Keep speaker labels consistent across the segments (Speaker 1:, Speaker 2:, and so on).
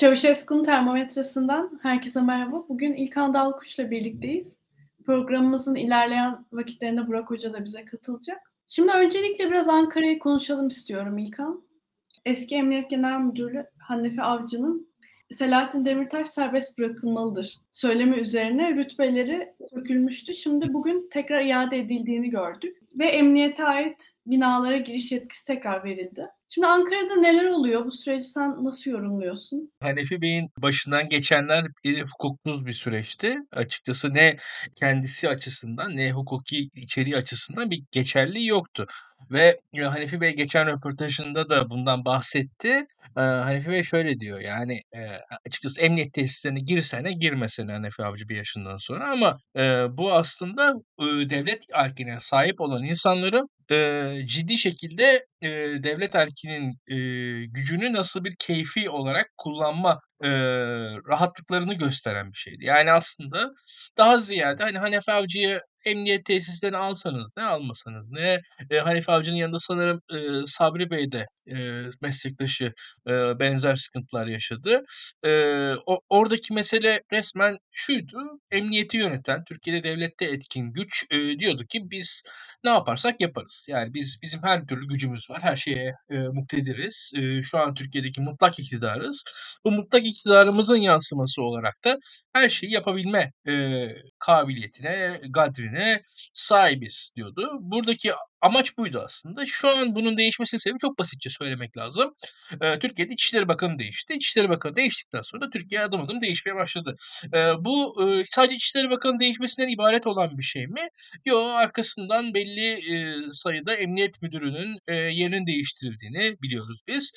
Speaker 1: Çavuşesku'nun termometresinden herkese merhaba. Bugün İlkan Dalkuş'la birlikteyiz. Programımızın ilerleyen vakitlerinde Burak Hoca da bize katılacak. Şimdi öncelikle biraz Ankara'yı konuşalım istiyorum İlkan. Eski Emniyet Genel Müdürü Hannefi Avcı'nın Selahattin Demirtaş serbest bırakılmalıdır söylemi üzerine rütbeleri sökülmüştü. Şimdi bugün tekrar iade edildiğini gördük ve emniyete ait binalara giriş yetkisi tekrar verildi. Şimdi Ankara'da neler oluyor? Bu süreci sen nasıl yorumluyorsun?
Speaker 2: Hanefi Bey'in başından geçenler bir hukuksuz bir süreçti. Açıkçası ne kendisi açısından ne hukuki içeriği açısından bir geçerliği yoktu. Ve Hanefi Bey geçen röportajında da bundan bahsetti. Ee, Hanefi Bey şöyle diyor yani e, açıkçası emniyet tesislerine girsene girmesene Hanefi Avcı bir yaşından sonra ama e, bu aslında e, devlet erkine sahip olan insanların e, ciddi şekilde e, devlet erkinin e, gücünü nasıl bir keyfi olarak kullanma e, rahatlıklarını gösteren bir şeydi. Yani aslında daha ziyade hani Hanefi Avcı'yı emniyet tesislerini alsanız ne almasanız ne e, Hanife Avcı'nın yanında sanırım e, Sabri Bey de e, meslektaşı e, benzer sıkıntılar yaşadı. E, o, oradaki mesele resmen şuydu. Emniyeti yöneten, Türkiye'de devlette etkin güç e, diyordu ki biz ne yaparsak yaparız. Yani biz bizim her türlü gücümüz var. Her şeye e, muktediriz. E, şu an Türkiye'deki mutlak iktidarız. Bu mutlak iktidarımızın yansıması olarak da her şeyi yapabilme e, kabiliyetine, gadrine sahibiz diyordu. Buradaki amaç buydu aslında. Şu an bunun değişmesi sebebi çok basitçe söylemek lazım. Ee, Türkiye'de İçişleri Bakanı değişti. İçişleri Bakanı değiştikten sonra Türkiye adım adım değişmeye başladı. Ee, bu e, sadece İçişleri Bakanı değişmesinden ibaret olan bir şey mi? Yok arkasından belli e, sayıda emniyet müdürünün e, yerinin değiştirildiğini biliyoruz biz.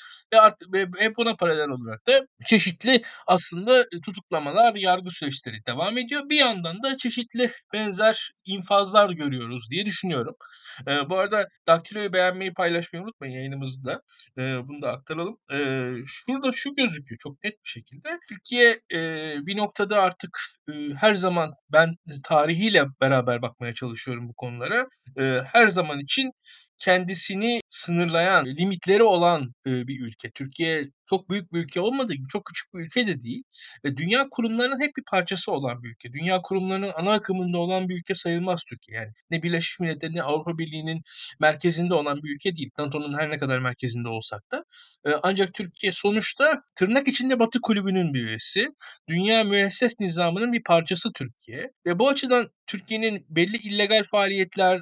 Speaker 2: Ve, ve buna paralel olarak da çeşitli aslında tutuklamalar, yargı süreçleri devam ediyor. Bir yandan da çeşitli benzer infazlar görüyoruz diye düşünüyorum. E, bu arada Daktilo'yu beğenmeyi paylaşmayı unutmayın yayınımızda. E, bunu da aktaralım. E, şurada şu gözüküyor çok net bir şekilde. Türkiye e, bir noktada artık e, her zaman ben tarihiyle beraber bakmaya çalışıyorum bu konulara. E, her zaman için kendisini sınırlayan, limitleri olan bir ülke. Türkiye çok büyük bir ülke olmadığı gibi çok küçük bir ülke de değil. Ve dünya kurumlarının hep bir parçası olan bir ülke. Dünya kurumlarının ana akımında olan bir ülke sayılmaz Türkiye. Yani ne Birleşmiş Milletler ne Avrupa Birliği'nin merkezinde olan bir ülke değil. NATO'nun her ne kadar merkezinde olsak da. Ancak Türkiye sonuçta tırnak içinde Batı kulübünün bir üyesi. Dünya müesses nizamının bir parçası Türkiye. Ve bu açıdan Türkiye'nin belli illegal faaliyetler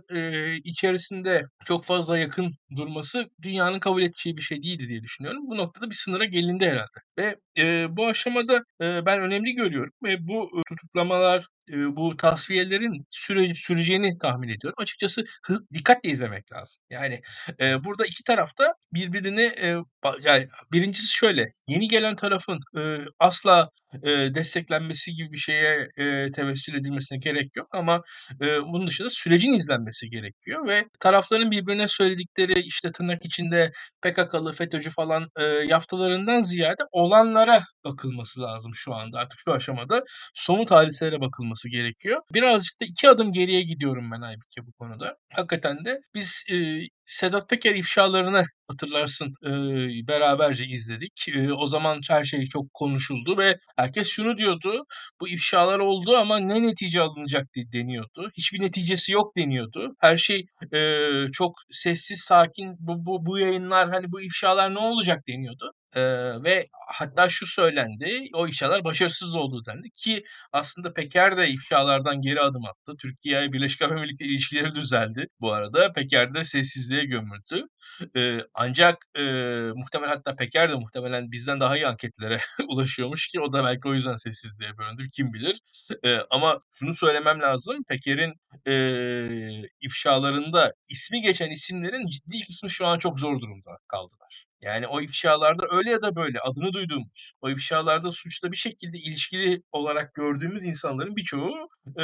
Speaker 2: içerisinde çok fazla yakın durması dünyanın kabul edeceği bir şey değildi diye düşünüyorum. Bu noktada bir sınıra gelindi herhalde. Ve e, bu aşamada e, ben önemli görüyorum ve bu tutuklamalar, e, bu tasfiyelerin süre, süreceğini tahmin ediyorum. Açıkçası hı, dikkatle izlemek lazım. Yani e, burada iki tarafta birbirini e, yani birincisi şöyle yeni gelen tarafın e, asla e, desteklenmesi gibi bir şeye e, tevessül edilmesine gerek yok ama e, bunun dışında sürecin izlenmesi gerekiyor ve tarafların birbirine söyledikleri işte tırnak içinde PKK'lı, FETÖ'cü falan e, yaftalarından ziyade olanlara bakılması lazım şu anda. Artık şu aşamada somut hadiselere bakılması gerekiyor. Birazcık da iki adım geriye gidiyorum ben Aybike bu konuda. Hakikaten de biz e, Sedat Peker ifşalarını hatırlarsın e, beraberce izledik. E, o zaman her şey çok konuşuldu ve herkes şunu diyordu. Bu ifşalar oldu ama ne netice alınacak deniyordu. Hiçbir neticesi yok deniyordu. Her şey e, çok sessiz sakin bu, bu, bu yayınlar hani bu ifşalar ne olacak deniyordu. Ee, ve hatta şu söylendi, o ifşalar başarısız oldu dendi ki aslında Peker de ifşalardan geri adım attı. Türkiye Birleşik Arap Emirlikleri ilişkileri düzeldi bu arada. Peker de sessizliğe gömüldü. Ee, ancak e, muhtemelen hatta Peker de muhtemelen bizden daha iyi anketlere ulaşıyormuş ki o da belki o yüzden sessizliğe bölündü kim bilir. Ee, ama şunu söylemem lazım. Peker'in e, ifşalarında ismi geçen isimlerin ciddi kısmı şu an çok zor durumda kaldılar. Yani o ifşalarda öyle ya da böyle adını duyduğumuz, o ifşalarda suçla bir şekilde ilişkili olarak gördüğümüz insanların birçoğu e,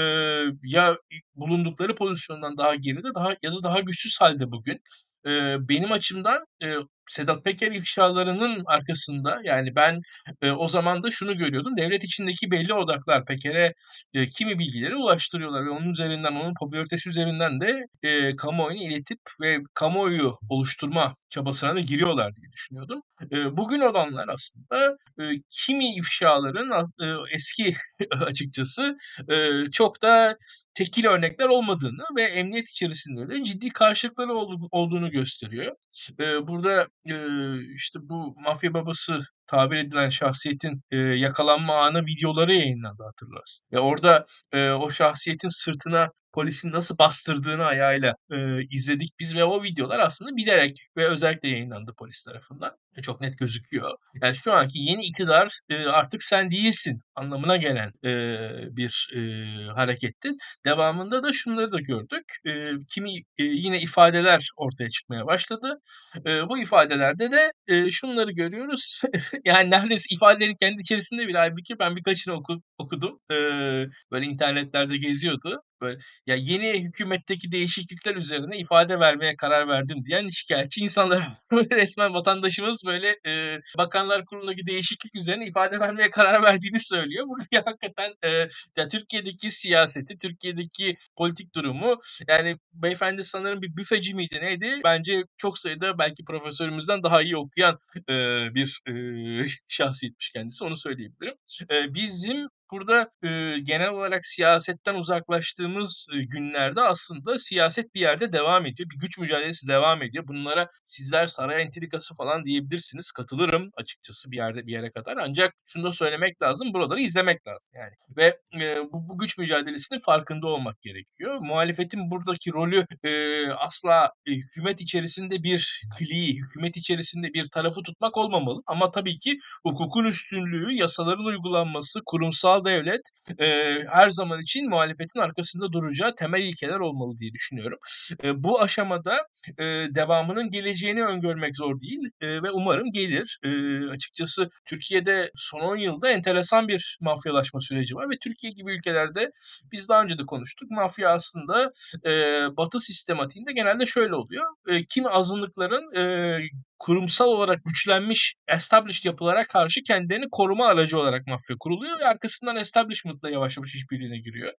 Speaker 2: ya bulundukları pozisyondan daha geride daha ya da daha güçsüz halde bugün. Eee, benim açımdan, eee, Sedat Peker ifşalarının arkasında, yani, ben, eee, o zaman da şunu görüyordum, devlet içindeki belli odaklar Peker'e, eee, kimi bilgileri ulaştırıyorlar ve onun üzerinden, onun popülaritesi üzerinden de, eee, kamuoyuna iletip ve kamuoyu oluşturma çabasına da giriyorlar diye düşünüyordum. Eee, bugün olanlar aslında, eee, kimi ifşaların eee, eski açıkçası, eee, çok da tekil örnekler olmadığını ve emniyet içerisinde de ciddi karşılıkları oldu olduğunu gösteriyor. Burada, işte, bu mafya babası tabir edilen şahsiyetin, yakalanma anı videoları yayınlandı hatırlarsın ve orada, o şahsiyetin sırtına polisin nasıl bastırdığını ayağıyla, eee, izledik biz ve o videolar aslında bilerek ve özellikle yayınlandı polis tarafından. E, çok net gözüküyor. Yani, şu anki yeni iktidar, eee, artık sen değilsin anlamına gelen, eee, bir, eee, hareketti. Devamında da şunları da gördük. Eee, kimi, eee, yine ifadeler ortaya çıkmaya başladı. Eee, bu ifadelerde de, eee, şunları görüyoruz. Yani, neredeyse ifadelerin kendi içerisinde bile hâlbuki ben birkaçını oku okudum. Eee, böyle internetlerde geziyordu. Böyle, ya, yeni hükümetteki değişiklikler üzerine ifade vermeye karar verdim diyen şikâyetçi insanlar. Resmen vatandaşımız, böyle, eee, Bakanlar Kurulu'ndaki değişiklik üzerine ifade vermeye karar verdiğini söylüyor. Bu ya hakikaten, eee, ya, Türkiye'deki siyaseti, Türkiye'deki politik durumu, yani, beyefendi sanırım bir büfeci miydi, neydi? Bence çok sayıda belki profesörümüzden daha iyi okuyan, eee, bir, eee, şahsiyetmiş kendisi, onu söyleyebilirim. Eee, bizim burada, eee, genel olarak siyasetten uzaklaştığımız, eee, günlerde aslında siyaset bir yerde devam ediyor. Bir güç mücadelesi devam ediyor. Bunlara sizler saray entrikası falan diyebilirsiniz. Katılırım açıkçası bir yerde bir yere kadar ancak şunu da söylemek lazım, buraları izlemek lazım yani ve, eee, bu bu güç mücadelesinin farkında olmak gerekiyor. Muhalefetin buradaki rolü, eee, asla, eee, hükümet içerisinde bir kliği, hükümet içerisinde bir tarafı tutmak olmamalı ama tabii ki hukukun üstünlüğü, yasaların uygulanması, kurumsal devlet, eee, her zaman için muhalefetin arkasında duracağı temel ilkeler olmalı diye düşünüyorum. Eee, bu aşamada, eee, devamının geleceğini öngörmek zor değil, eee, ve umarım gelir. Eee, açıkçası Türkiye'de son 10 yılda enteresan bir mafyalaşma süreci var ve Türkiye gibi ülkelerde biz daha önce de konuştuk. Mafya aslında, eee, Batı sistematiğinde genelde şöyle oluyor. Eee, kimi azınlıkların, eee, kurumsal olarak güçlenmiş established yapılara karşı kendilerini koruma aracı olarak mafya kuruluyor ve arkasından establishment'la yavaş yavaş işbirliğine giriyor.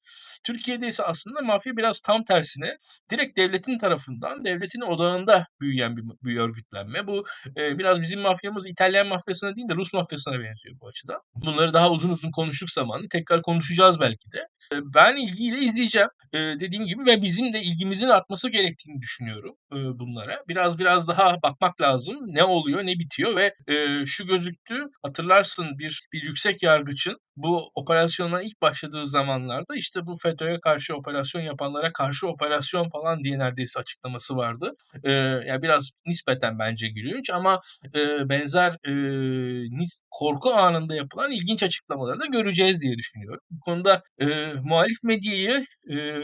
Speaker 2: Türkiye'de ise aslında mafya biraz tam tersine direkt devletin tarafından, devletin odağında büyüyen bir bir örgütlenme. Bu, eee, biraz bizim mafyamız İtalyan mafyasına değil de Rus mafyasına benziyor bu açıdan. Bunları daha uzun uzun konuştuk zamanında. Tekrar konuşacağız belki de. Eee, ben ilgiyle izleyeceğim, eee, dediğim gibi ve bizim de ilgimizin artması gerektiğini düşünüyorum, eee, bunlara. Biraz biraz daha bakmak lazım. Ne oluyor, ne bitiyor ve, eee, şu gözüktü, hatırlarsın bir bir yüksek yargıcın bu operasyonlar ilk başladığı zamanlarda, işte, bu FETÖ'ye karşı operasyon yapanlara karşı operasyon falan diye neredeyse açıklaması vardı. Eee, ya, biraz nispeten bence gülünç ama, eee, benzer, eee, nis korku anında yapılan ilginç açıklamaları da göreceğiz diye düşünüyorum. Bu konuda, eee, muhalif medyayı, eee,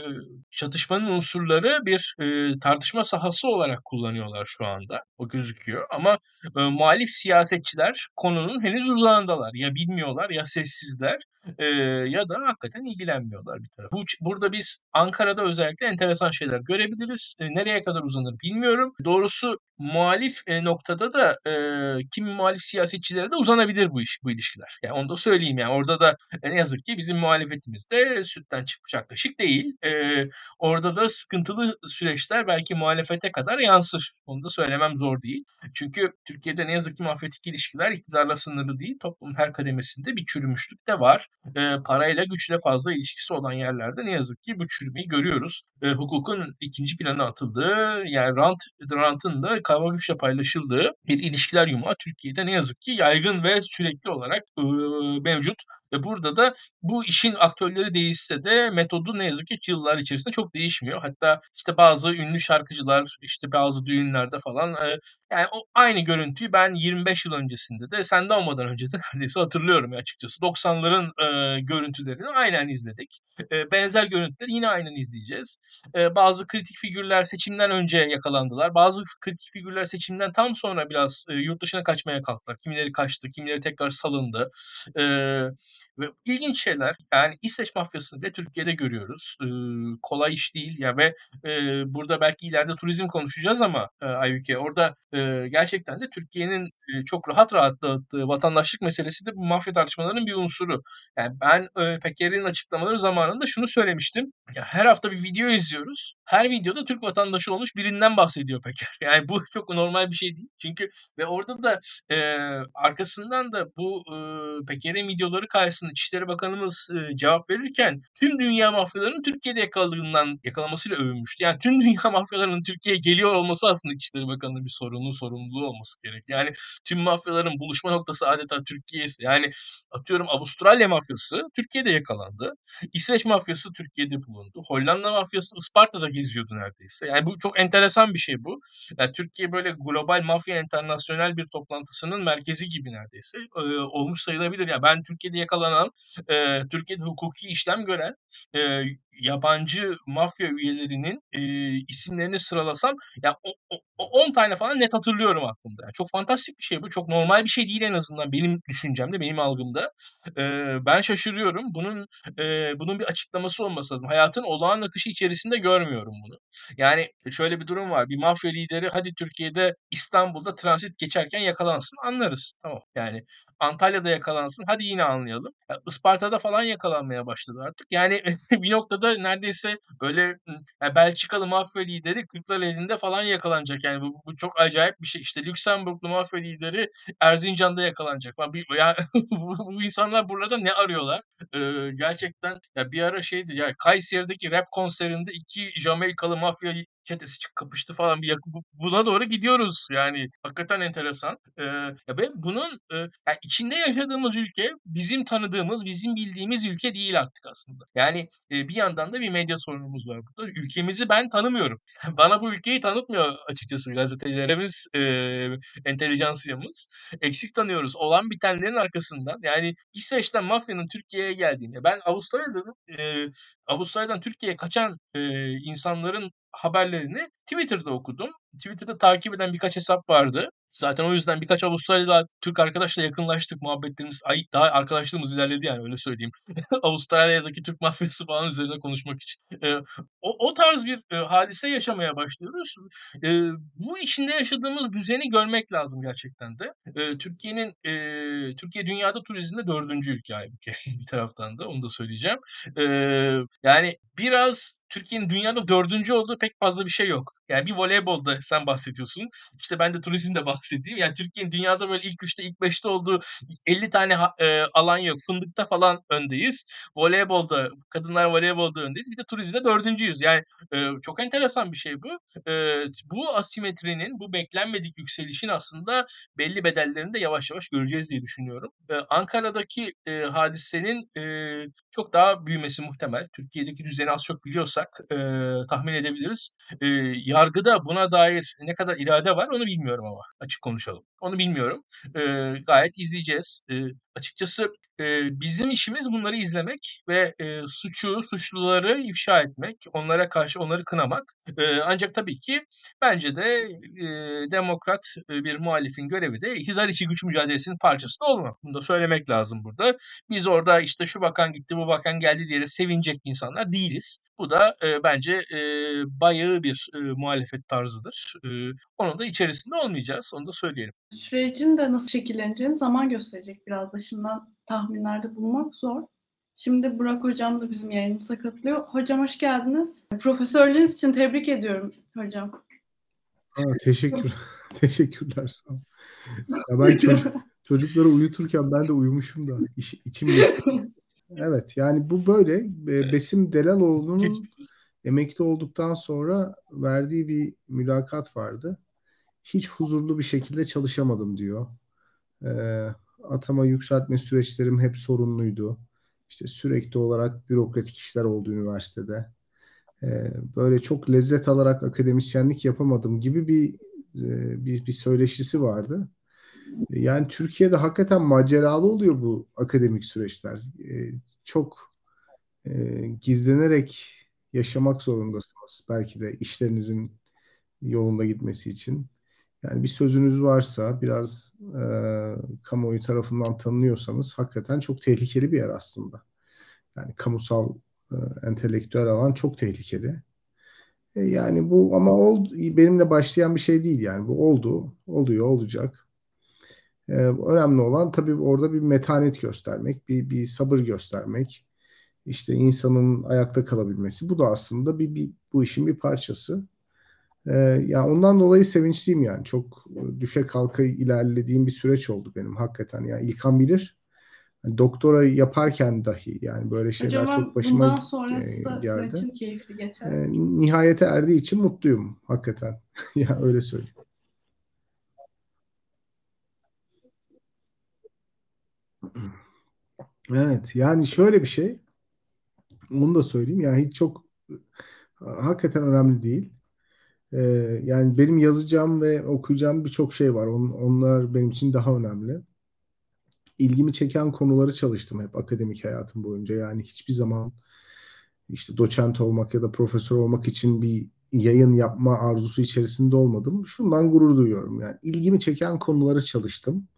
Speaker 2: çatışmanın unsurları bir, eee, tartışma sahası olarak kullanıyorlar şu anda. O gözüküyor ama, eee, muhalif siyasetçiler konunun henüz uzağındalar. Ya bilmiyorlar ya sessizler, eee, ya da hakikaten ilgilenmiyorlar bir taraf. Bu burada biz Ankara'da özellikle enteresan şeyler görebiliriz. Eee, nereye kadar uzanır bilmiyorum. Doğrusu muhalif, eee, noktada da, eee, kimi muhalif siyasetçilere de uzanabilir bu iş bu ilişkiler. Yani onu da söyleyeyim yani. Orada da, eee, ne yazık ki bizim muhalefetimiz de sütten çıkmış ak kaşık değil. Eee, orada da sıkıntılı süreçler belki muhalefete kadar yansır. Onu da söylemem zor değil. Çünkü Türkiye'de ne yazık ki mafyatik ilişkiler iktidarla sınırlı değil. Toplumun her kademesinde bir çürümüşlük de var. Eee, parayla, güçle fazla ilişkisi olan yerlerde ne yazık ki bu çürümeyi görüyoruz. Eee, hukukun 2'nci plana atıldığı, yani rant rantın da kaba güçle paylaşıldığı bir ilişkiler yumağı Türkiye'de ne yazık ki yaygın ve sürekli olarak, ııı, mevcut ve burada da bu işin aktörleri değişse de metodu ne yazık ki yıllar içerisinde çok değişmiyor. Hatta, işte, bazı ünlü şarkıcılar, işte, bazı düğünlerde falan, eee, yani o aynı görüntüyü ben 25 yıl öncesinde de sen doğmadan önce de neredeyse hatırlıyorum açıkçası. 90'ların, eee, görüntülerini aynen izledik. Eee, benzer görüntüleri yine aynen izleyeceğiz. Eee, bazı kritik figürler seçimden önce yakalandılar. Bazı kritik figürler seçimden tam sonra biraz, eee, yurt dışına kaçmaya kalktılar. Kimileri kaçtı, kimileri tekrar salındı. Eee, Ve ilginç şeyler yani İsveç mafyasını bile Türkiye'de görüyoruz. Ee, kolay iş değil ya ve e, burada belki ileride turizm konuşacağız ama e, Aybüke orada e, gerçekten de Türkiye'nin e, çok rahat rahat dağıttığı vatandaşlık meselesi de bu mafya tartışmalarının bir unsuru. Yani ben e, Peker'in açıklamaları zamanında şunu söylemiştim. Ya her hafta bir video izliyoruz. Her videoda Türk vatandaşı olmuş birinden bahsediyor Peker. Yani bu çok normal bir şey değil. Çünkü ve orada da e, arkasından da bu e, Peker'in videoları karşısında İçişleri Bakanımız e, cevap verirken tüm dünya mafyalarının Türkiye'de yakaladığından yakalamasıyla övünmüştü. Yani tüm dünya mafyalarının Türkiye'ye geliyor olması aslında İçişleri Bakanı'nın bir sorunu, sorumluluğu olması gerek. Yani tüm mafyaların buluşma noktası adeta Türkiye. Yani atıyorum Avustralya mafyası Türkiye'de yakalandı. İsveç mafyası Türkiye'de bulundu. Hollanda mafyası Isparta'da geziyordu neredeyse. Yani bu çok enteresan bir şey bu. Yani Türkiye böyle global mafya internasyonel bir toplantısının merkezi gibi neredeyse e, olmuş sayılabilir. Yani ben Türkiye'de yakalanan, e, Türkiye'de hukuki işlem gören e, yabancı mafya üyelerinin e, isimlerini sıralasam ya yani 10 tane falan net hatırlıyorum aklımda. Yani çok fantastik bir şey bu. Çok normal bir şey değil en azından benim düşüncemde, benim algımda. E, ben şaşırıyorum. Bunun e, bunun bir açıklaması olması lazım. Hayatın olağan akışı içerisinde görmüyorum bunu. Yani şöyle bir durum var. Bir mafya lideri hadi Türkiye'de İstanbul'da transit geçerken yakalansın anlarız. Tamam yani Antalya'da yakalansın. Hadi yine anlayalım. Ya, Isparta'da falan yakalanmaya başladı artık. Yani bir noktada neredeyse böyle yani Belçikalı mafya lideri kırklar elinde falan yakalanacak. Yani bu, bu çok acayip bir şey. İşte Lüksemburglu mafya lideri Erzincan'da yakalanacak. Bir, ya, bu, bu insanlar burada ne arıyorlar? Ee, gerçekten ya bir ara şeydi ya Kayseri'deki rap konserinde iki Jamaikalı mafya çetesi kapıştı falan bir buna doğru gidiyoruz. Yani hakikaten enteresan. Ee, ve bunun e, yani içinde yaşadığımız ülke bizim tanıdığımız bizim bildiğimiz ülke değil artık aslında. Yani e, bir yandan da bir medya sorunumuz var burada. Ülkemizi ben tanımıyorum. Bana bu ülkeyi tanıtmıyor açıkçası gazetecilerimiz e, entelijansiyamız. Eksik tanıyoruz. Olan bitenlerin arkasından. Yani İsveç'ten mafyanın Türkiye'ye geldiğini ben Avustralya'da e, Avustralya'dan Türkiye'ye kaçan e, insanların haberlerini Twitter'da okudum. Twitter'da takip eden birkaç hesap vardı. Zaten o yüzden birkaç Avustralyalı Türk arkadaşla yakınlaştık. Muhabbetlerimiz ay, daha arkadaşlığımız ilerledi yani öyle söyleyeyim. Avustralya'daki Türk mafyası falan üzerine konuşmak için. E, o, o tarz bir e, hadise yaşamaya başlıyoruz. E, bu içinde yaşadığımız düzeni görmek lazım gerçekten de. E, Türkiye'nin e, Türkiye dünyada turizmde dördüncü ülke bir taraftan da onu da söyleyeceğim. E, yani biraz Türkiye'nin dünyada dördüncü olduğu pek fazla bir şey yok. Yani bir voleybolda sen bahsediyorsun. İşte ben de turizmde bahsedeyim. Yani Türkiye'nin dünyada böyle ilk üçte, ilk beşte olduğu 50 tane e, alan yok. Fındıkta falan öndeyiz. Voleybolda, kadınlar voleybolda öndeyiz. Bir de turizmde dördüncüyüz. Yani e, çok enteresan bir şey bu. E, bu asimetrinin, bu beklenmedik yükselişin aslında belli bedellerini de yavaş yavaş göreceğiz diye düşünüyorum. E, Ankara'daki e, hadisenin e, çok daha büyümesi muhtemel. Türkiye'deki düzeni az çok biliyorsak e, tahmin edebiliriz. E, yargıda buna dair ne kadar irade var onu bilmiyorum ama açık konuşalım. Onu bilmiyorum. E, gayet izleyeceğiz. E, açıkçası e, bizim işimiz bunları izlemek ve e, suçu, suçluları ifşa etmek, onlara karşı onları kınamak. E, ancak tabii ki bence de e, demokrat e, bir muhalifin görevi de iktidar içi güç mücadelesinin parçası da olmak. Bunu da söylemek lazım burada. Biz orada işte şu bakan gitti, bu bakan geldi diye de sevinecek insanlar değiliz. Bu da e, bence e, bayağı bir e, muhalefet tarzıdır. E, onun da içerisinde olmayacağız. Onu da söyleyelim.
Speaker 1: Sürecin de nasıl şekilleneceğini zaman gösterecek biraz da şimdiden tahminlerde bulmak zor. Şimdi Burak Hocam da bizim yayınımıza katılıyor. Hocam hoş geldiniz. Profesörlüğünüz için tebrik ediyorum hocam.
Speaker 3: Aa, teşekkür, teşekkürler sağ olun. Ya ben çocuk, çocukları uyuturken ben de uyumuşum da iç, içim Evet yani bu böyle. Besim Delaloğlu'nun emekli olduktan sonra verdiği bir mülakat vardı. Hiç huzurlu bir şekilde çalışamadım diyor. Ee, atama yükseltme süreçlerim hep sorunluydu. İşte sürekli olarak bürokratik işler oldu üniversitede. Ee, böyle çok lezzet alarak akademisyenlik yapamadım gibi bir e, bir, bir söyleşisi vardı. Yani Türkiye'de hakikaten maceralı oluyor bu akademik süreçler. Ee, çok e, gizlenerek yaşamak zorundasınız belki de işlerinizin yolunda gitmesi için. Yani bir sözünüz varsa biraz e, kamuoyu tarafından tanınıyorsanız hakikaten çok tehlikeli bir yer aslında. Yani kamusal e, entelektüel alan çok tehlikeli. E, yani bu ama oldu, benimle başlayan bir şey değil yani bu oldu, oluyor, olacak. E, önemli olan tabii orada bir metanet göstermek, bir, bir sabır göstermek, işte insanın ayakta kalabilmesi. Bu da aslında bir, bir bu işin bir parçası. Ee, yani ondan dolayı sevinçliyim yani. Çok düşe kalka ilerlediğim bir süreç oldu benim hakikaten. Yani İlkan bilir. Doktora yaparken dahi yani böyle şeyler
Speaker 1: Hocam
Speaker 3: çok başıma
Speaker 1: bundan sonrası da
Speaker 3: geldi.
Speaker 1: sizin için keyifli geçer.
Speaker 3: Ee, nihayete erdiği için mutluyum hakikaten. ya öyle söyleyeyim. Evet yani şöyle bir şey. Onu da söyleyeyim. Yani hiç çok hakikaten önemli değil. Ee, yani benim yazacağım ve okuyacağım birçok şey var. On, onlar benim için daha önemli. İlgimi çeken konuları çalıştım hep akademik hayatım boyunca. Yani hiçbir zaman işte doçent olmak ya da profesör olmak için bir yayın yapma arzusu içerisinde olmadım. Şundan gurur duyuyorum. Yani ilgimi çeken konuları çalıştım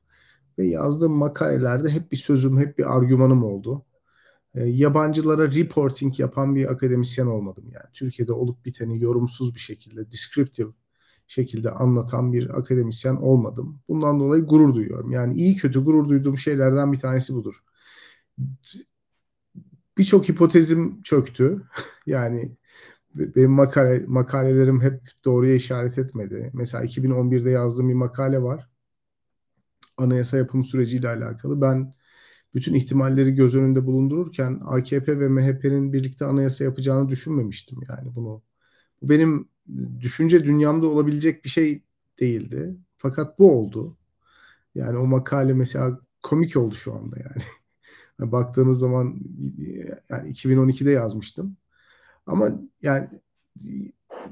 Speaker 3: ve yazdığım makalelerde hep bir sözüm, hep bir argümanım oldu. E, yabancılara reporting yapan bir akademisyen olmadım yani. Türkiye'de olup biteni yorumsuz bir şekilde, descriptive şekilde anlatan bir akademisyen olmadım. Bundan dolayı gurur duyuyorum. Yani iyi kötü gurur duyduğum şeylerden bir tanesi budur. Birçok hipotezim çöktü. yani benim makale, makalelerim hep doğruya işaret etmedi. Mesela 2011'de yazdığım bir makale var. Anayasa yapım süreciyle alakalı. Ben bütün ihtimalleri göz önünde bulundururken AKP ve MHP'nin birlikte anayasa yapacağını düşünmemiştim yani bunu. Bu benim düşünce dünyamda olabilecek bir şey değildi. Fakat bu oldu. Yani o makale mesela komik oldu şu anda yani. Baktığınız zaman yani 2012'de yazmıştım. Ama yani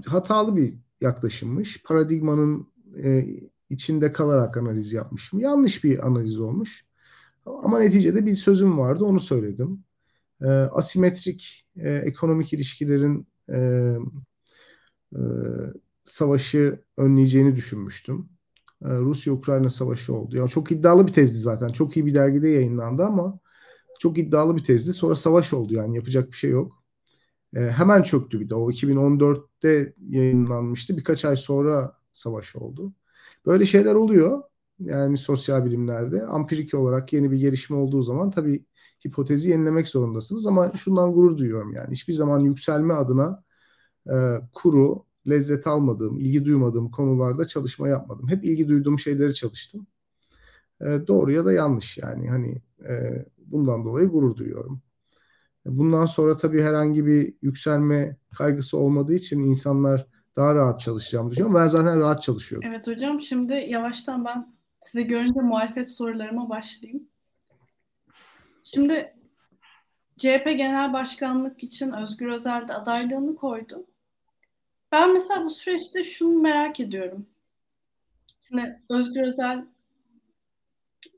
Speaker 3: hatalı bir yaklaşımmış. Paradigmanın e, içinde kalarak analiz yapmışım. Yanlış bir analiz olmuş. Ama neticede bir sözüm vardı onu söyledim. E, asimetrik e, ekonomik ilişkilerin e, e, savaşı önleyeceğini düşünmüştüm. E, Rusya-Ukrayna savaşı oldu. Yani çok iddialı bir tezdi zaten. Çok iyi bir dergide yayınlandı ama çok iddialı bir tezdi. Sonra savaş oldu yani yapacak bir şey yok. E, hemen çöktü bir de. O 2014'te yayınlanmıştı. Birkaç ay sonra savaş oldu. Böyle şeyler oluyor yani sosyal bilimlerde ampirik olarak yeni bir gelişme olduğu zaman tabii hipotezi yenilemek zorundasınız ama şundan gurur duyuyorum yani hiçbir zaman yükselme adına e, kuru, lezzet almadığım, ilgi duymadığım konularda çalışma yapmadım. Hep ilgi duyduğum şeyleri çalıştım. E, doğru ya da yanlış yani hani e, bundan dolayı gurur duyuyorum. Bundan sonra tabii herhangi bir yükselme kaygısı olmadığı için insanlar daha rahat çalışacağımı düşünüyorum. Ben zaten rahat çalışıyorum.
Speaker 1: Evet hocam şimdi yavaştan ben Sizi görünce muhalefet sorularıma başlayayım. Şimdi CHP Genel Başkanlık için Özgür Özel de adaylığını koydu. Ben mesela bu süreçte şunu merak ediyorum. Şimdi Özgür Özel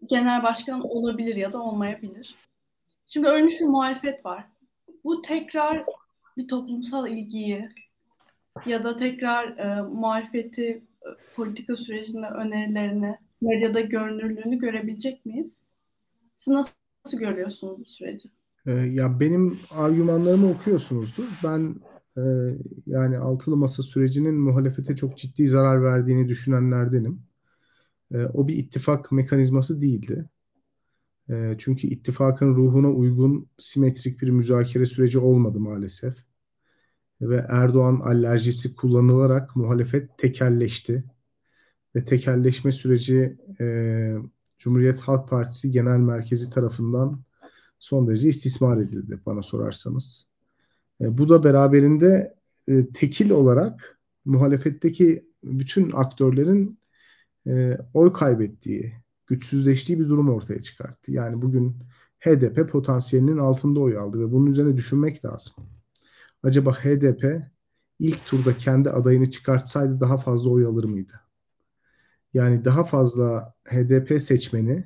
Speaker 1: genel başkan olabilir ya da olmayabilir. Şimdi ölmüş bir muhalefet var. Bu tekrar bir toplumsal ilgiyi ya da tekrar e, muhalefeti e, politika sürecinde önerilerini medyada görünürlüğünü görebilecek miyiz? Siz nasıl, nasıl görüyorsunuz bu süreci?
Speaker 3: Ee, ya benim argümanlarımı okuyorsunuzdur. Ben e, yani altılı masa sürecinin muhalefete çok ciddi zarar verdiğini düşünenlerdenim. E, o bir ittifak mekanizması değildi. E, çünkü ittifakın ruhuna uygun simetrik bir müzakere süreci olmadı maalesef. Ve Erdoğan alerjisi kullanılarak muhalefet tekelleşti ve tekelleşme süreci e, Cumhuriyet Halk Partisi Genel Merkezi tarafından son derece istismar edildi bana sorarsanız. E, bu da beraberinde e, tekil olarak muhalefetteki bütün aktörlerin e, oy kaybettiği, güçsüzleştiği bir durum ortaya çıkarttı. Yani bugün HDP potansiyelinin altında oy aldı ve bunun üzerine düşünmek lazım. Acaba HDP ilk turda kendi adayını çıkartsaydı daha fazla oy alır mıydı? Yani daha fazla HDP seçmeni,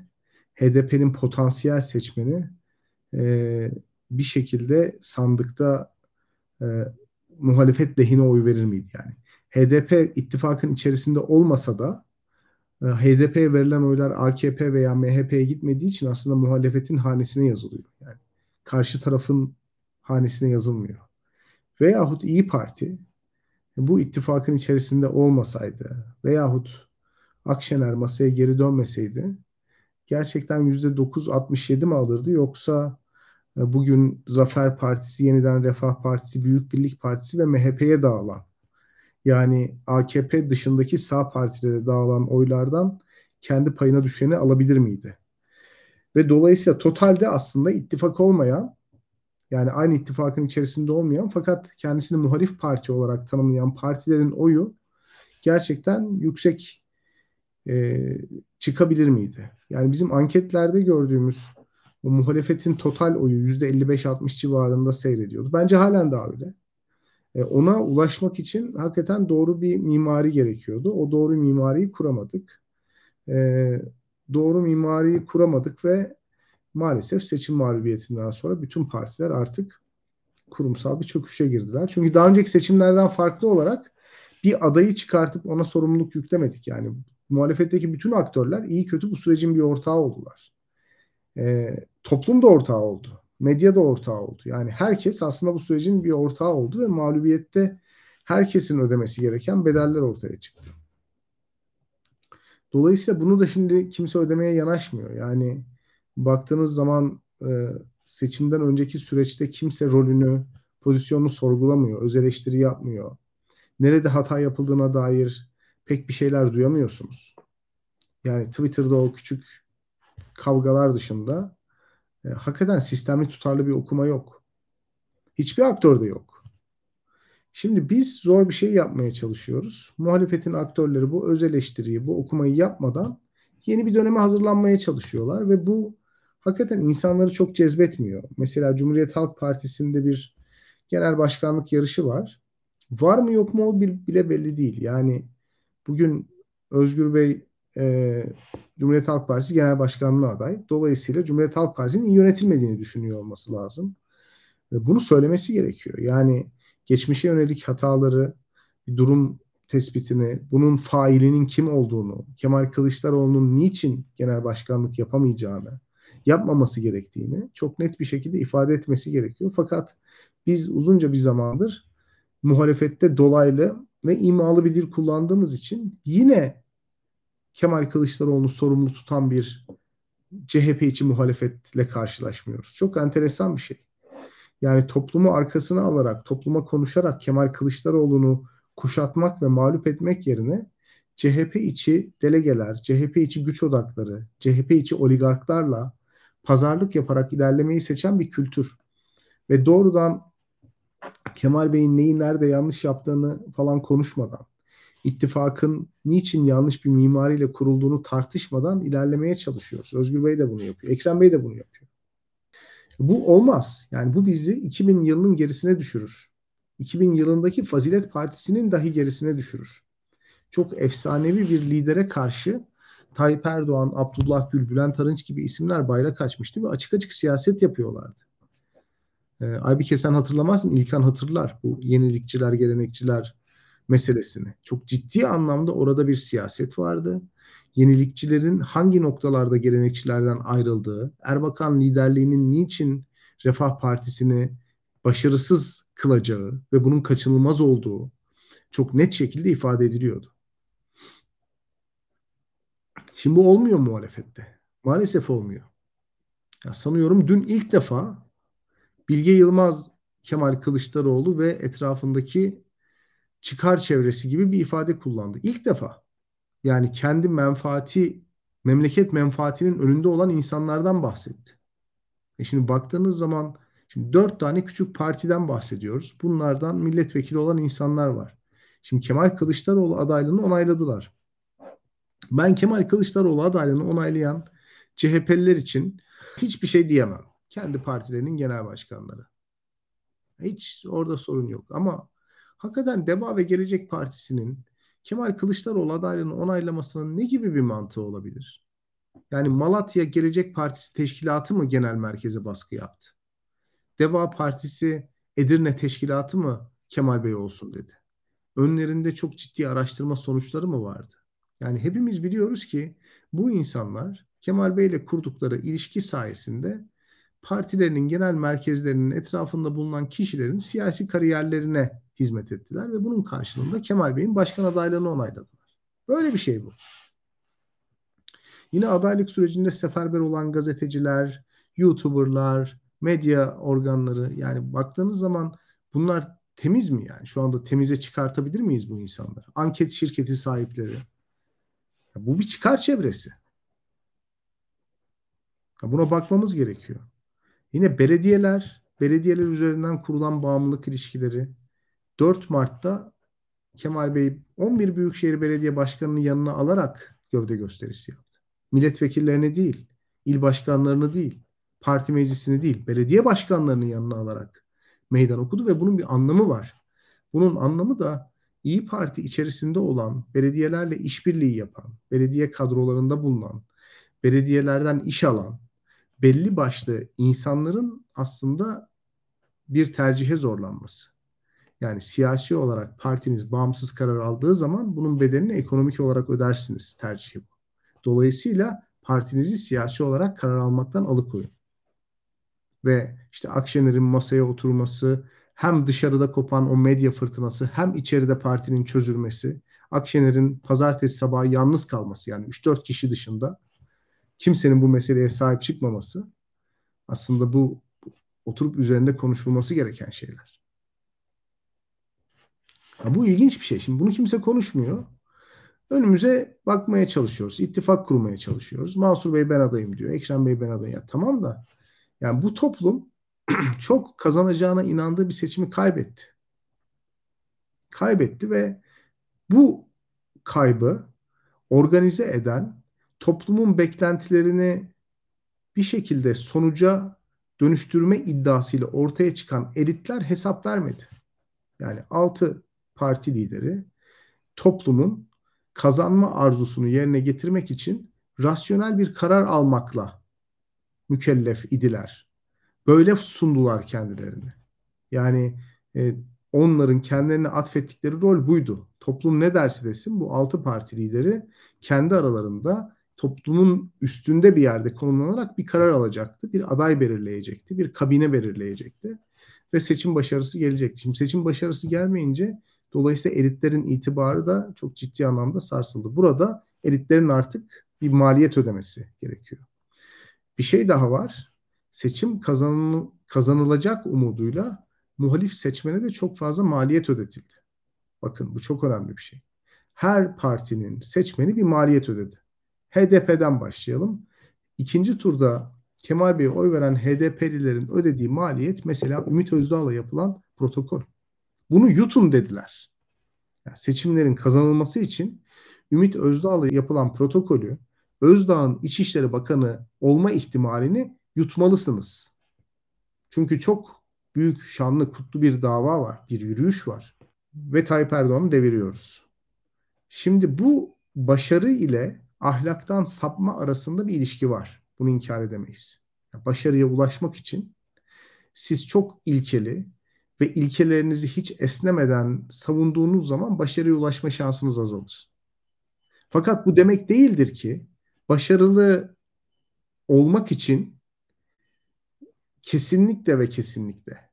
Speaker 3: HDP'nin potansiyel seçmeni e, bir şekilde sandıkta e, muhalefet lehine oy verir miydi yani? HDP ittifakın içerisinde olmasa da HDP'ye verilen oylar AKP veya MHP'ye gitmediği için aslında muhalefetin hanesine yazılıyor. Yani karşı tarafın hanesine yazılmıyor. Veyahut İyi Parti bu ittifakın içerisinde olmasaydı veyahut Akşener masaya geri dönmeseydi gerçekten %9-67 mi alırdı yoksa e, bugün Zafer Partisi, Yeniden Refah Partisi, Büyük Birlik Partisi ve MHP'ye dağılan yani AKP dışındaki sağ partilere dağılan oylardan kendi payına düşeni alabilir miydi? Ve dolayısıyla totalde aslında ittifak olmayan yani aynı ittifakın içerisinde olmayan fakat kendisini muhalif parti olarak tanımlayan partilerin oyu gerçekten yüksek e, çıkabilir miydi? Yani bizim anketlerde gördüğümüz bu muhalefetin total oyu %55-60 civarında seyrediyordu. Bence halen daha öyle. E, ona ulaşmak için hakikaten doğru bir mimari gerekiyordu. O doğru mimariyi kuramadık. E, doğru mimariyi kuramadık ve maalesef seçim mağlubiyetinden sonra bütün partiler artık kurumsal bir çöküşe girdiler. Çünkü daha önceki seçimlerden farklı olarak bir adayı çıkartıp ona sorumluluk yüklemedik. Yani muhalefetteki bütün aktörler iyi kötü bu sürecin bir ortağı oldular. E, toplum da ortağı oldu. Medya da ortağı oldu. Yani herkes aslında bu sürecin bir ortağı oldu ve mağlubiyette herkesin ödemesi gereken bedeller ortaya çıktı. Dolayısıyla bunu da şimdi kimse ödemeye yanaşmıyor. Yani baktığınız zaman e, seçimden önceki süreçte kimse rolünü, pozisyonunu sorgulamıyor, öz eleştiri yapmıyor. Nerede hata yapıldığına dair pek bir şeyler duyamıyorsunuz. Yani Twitter'da o küçük kavgalar dışında e, hakikaten sistemli tutarlı bir okuma yok. Hiçbir aktörde yok. Şimdi biz zor bir şey yapmaya çalışıyoruz. Muhalefetin aktörleri bu öz eleştiriyi, bu okumayı yapmadan yeni bir döneme hazırlanmaya çalışıyorlar ve bu hakikaten insanları çok cezbetmiyor. Mesela Cumhuriyet Halk Partisi'nde bir genel başkanlık yarışı var. Var mı yok mu o bile belli değil. Yani bugün Özgür Bey e, Cumhuriyet Halk Partisi Genel Başkanlığı aday. Dolayısıyla Cumhuriyet Halk Partisi'nin iyi yönetilmediğini düşünüyor olması lazım. Ve bunu söylemesi gerekiyor. Yani geçmişe yönelik hataları, durum tespitini, bunun failinin kim olduğunu, Kemal Kılıçdaroğlu'nun niçin genel başkanlık yapamayacağını, yapmaması gerektiğini çok net bir şekilde ifade etmesi gerekiyor. Fakat biz uzunca bir zamandır muhalefette dolaylı ve imalı bir dil kullandığımız için yine Kemal Kılıçdaroğlu'nu sorumlu tutan bir CHP için muhalefetle karşılaşmıyoruz. Çok enteresan bir şey. Yani toplumu arkasına alarak, topluma konuşarak Kemal Kılıçdaroğlu'nu kuşatmak ve mağlup etmek yerine CHP içi delegeler, CHP içi güç odakları, CHP içi oligarklarla pazarlık yaparak ilerlemeyi seçen bir kültür. Ve doğrudan Kemal Bey'in neyi nerede yanlış yaptığını falan konuşmadan, ittifakın niçin yanlış bir mimariyle kurulduğunu tartışmadan ilerlemeye çalışıyoruz. Özgür Bey de bunu yapıyor. Ekrem Bey de bunu yapıyor. Bu olmaz. Yani bu bizi 2000 yılının gerisine düşürür. 2000 yılındaki Fazilet Partisi'nin dahi gerisine düşürür. Çok efsanevi bir lidere karşı Tayyip Erdoğan, Abdullah Gül, Bülent Arınç gibi isimler bayrak açmıştı ve açık açık siyaset yapıyorlardı. Ee, Aybike sen hatırlamazsın, İlkan hatırlar bu yenilikçiler, gelenekçiler meselesini. Çok ciddi anlamda orada bir siyaset vardı. Yenilikçilerin hangi noktalarda gelenekçilerden ayrıldığı, Erbakan liderliğinin niçin Refah Partisi'ni başarısız kılacağı ve bunun kaçınılmaz olduğu çok net şekilde ifade ediliyordu. Şimdi bu olmuyor muhalefette. Maalesef olmuyor. Ya sanıyorum dün ilk defa Bilge Yılmaz, Kemal Kılıçdaroğlu ve etrafındaki çıkar çevresi gibi bir ifade kullandı. İlk defa. Yani kendi menfaati, memleket menfaatinin önünde olan insanlardan bahsetti. E şimdi baktığınız zaman şimdi dört tane küçük partiden bahsediyoruz. Bunlardan milletvekili olan insanlar var. Şimdi Kemal Kılıçdaroğlu adaylığını onayladılar. Ben Kemal Kılıçdaroğlu adaylığını onaylayan CHP'liler için hiçbir şey diyemem. Kendi partilerinin genel başkanları. Hiç orada sorun yok. Ama hakikaten Deva ve Gelecek Partisi'nin Kemal Kılıçdaroğlu adaylığını onaylamasının ne gibi bir mantığı olabilir? Yani Malatya Gelecek Partisi teşkilatı mı genel merkeze baskı yaptı? Deva Partisi Edirne teşkilatı mı Kemal Bey olsun dedi? Önlerinde çok ciddi araştırma sonuçları mı vardı? Yani hepimiz biliyoruz ki bu insanlar Kemal Bey ile kurdukları ilişki sayesinde partilerinin genel merkezlerinin etrafında bulunan kişilerin siyasi kariyerlerine hizmet ettiler ve bunun karşılığında Kemal Bey'in başkan adaylığını onayladılar. Böyle bir şey bu. Yine adaylık sürecinde seferber olan gazeteciler, YouTuber'lar, medya organları yani baktığınız zaman bunlar temiz mi yani? Şu anda temize çıkartabilir miyiz bu insanları? Anket şirketi sahipleri. Bu bir çıkar çevresi. Buna bakmamız gerekiyor. Yine belediyeler, belediyeler üzerinden kurulan bağımlılık ilişkileri 4 Mart'ta Kemal Bey 11 Büyükşehir Belediye Başkanı'nın yanına alarak gövde gösterisi yaptı. Milletvekillerini değil, il başkanlarını değil, parti meclisini değil, belediye başkanlarının yanına alarak meydan okudu ve bunun bir anlamı var. Bunun anlamı da İyi Parti içerisinde olan, belediyelerle işbirliği yapan, belediye kadrolarında bulunan, belediyelerden iş alan, belli başlı insanların aslında bir tercihe zorlanması. Yani siyasi olarak partiniz bağımsız karar aldığı zaman bunun bedelini ekonomik olarak ödersiniz tercihi bu. Dolayısıyla partinizi siyasi olarak karar almaktan alıkoyun. Ve işte Akşener'in masaya oturması, hem dışarıda kopan o medya fırtınası hem içeride partinin çözülmesi, Akşener'in pazartesi sabahı yalnız kalması yani 3-4 kişi dışında kimsenin bu meseleye sahip çıkmaması aslında bu oturup üzerinde konuşulması gereken şeyler. Ya bu ilginç bir şey. Şimdi bunu kimse konuşmuyor. Önümüze bakmaya çalışıyoruz. İttifak kurmaya çalışıyoruz. Mansur Bey ben adayım diyor. Ekrem Bey ben adayım. Ya tamam da yani bu toplum çok kazanacağına inandığı bir seçimi kaybetti. Kaybetti ve bu kaybı organize eden toplumun beklentilerini bir şekilde sonuca dönüştürme iddiasıyla ortaya çıkan elitler hesap vermedi. Yani altı parti lideri toplumun kazanma arzusunu yerine getirmek için rasyonel bir karar almakla mükellef idiler. Böyle sundular kendilerini. Yani e, onların kendilerine atfettikleri rol buydu. Toplum ne dersi desin bu altı parti lideri kendi aralarında toplumun üstünde bir yerde konumlanarak bir karar alacaktı. Bir aday belirleyecekti. Bir kabine belirleyecekti. Ve seçim başarısı gelecekti. Şimdi seçim başarısı gelmeyince dolayısıyla elitlerin itibarı da çok ciddi anlamda sarsıldı. Burada elitlerin artık bir maliyet ödemesi gerekiyor. Bir şey daha var. Seçim kazanıl kazanılacak umuduyla muhalif seçmene de çok fazla maliyet ödetildi. Bakın bu çok önemli bir şey. Her partinin seçmeni bir maliyet ödedi. HDP'den başlayalım. İkinci turda Kemal Bey'e oy veren HDP'lilerin ödediği maliyet mesela Ümit Özdağ'la yapılan protokol. Bunu yutun dediler. Yani seçimlerin kazanılması için Ümit Özdağ'la yapılan protokolü Özdağ'ın İçişleri Bakanı olma ihtimalini yutmalısınız. Çünkü çok büyük, şanlı, kutlu bir dava var, bir yürüyüş var. Ve Tayyip Erdoğan'ı deviriyoruz. Şimdi bu başarı ile ahlaktan sapma arasında bir ilişki var. Bunu inkar edemeyiz. Başarıya ulaşmak için siz çok ilkeli ve ilkelerinizi hiç esnemeden savunduğunuz zaman başarıya ulaşma şansınız azalır. Fakat bu demek değildir ki başarılı olmak için kesinlikle ve kesinlikle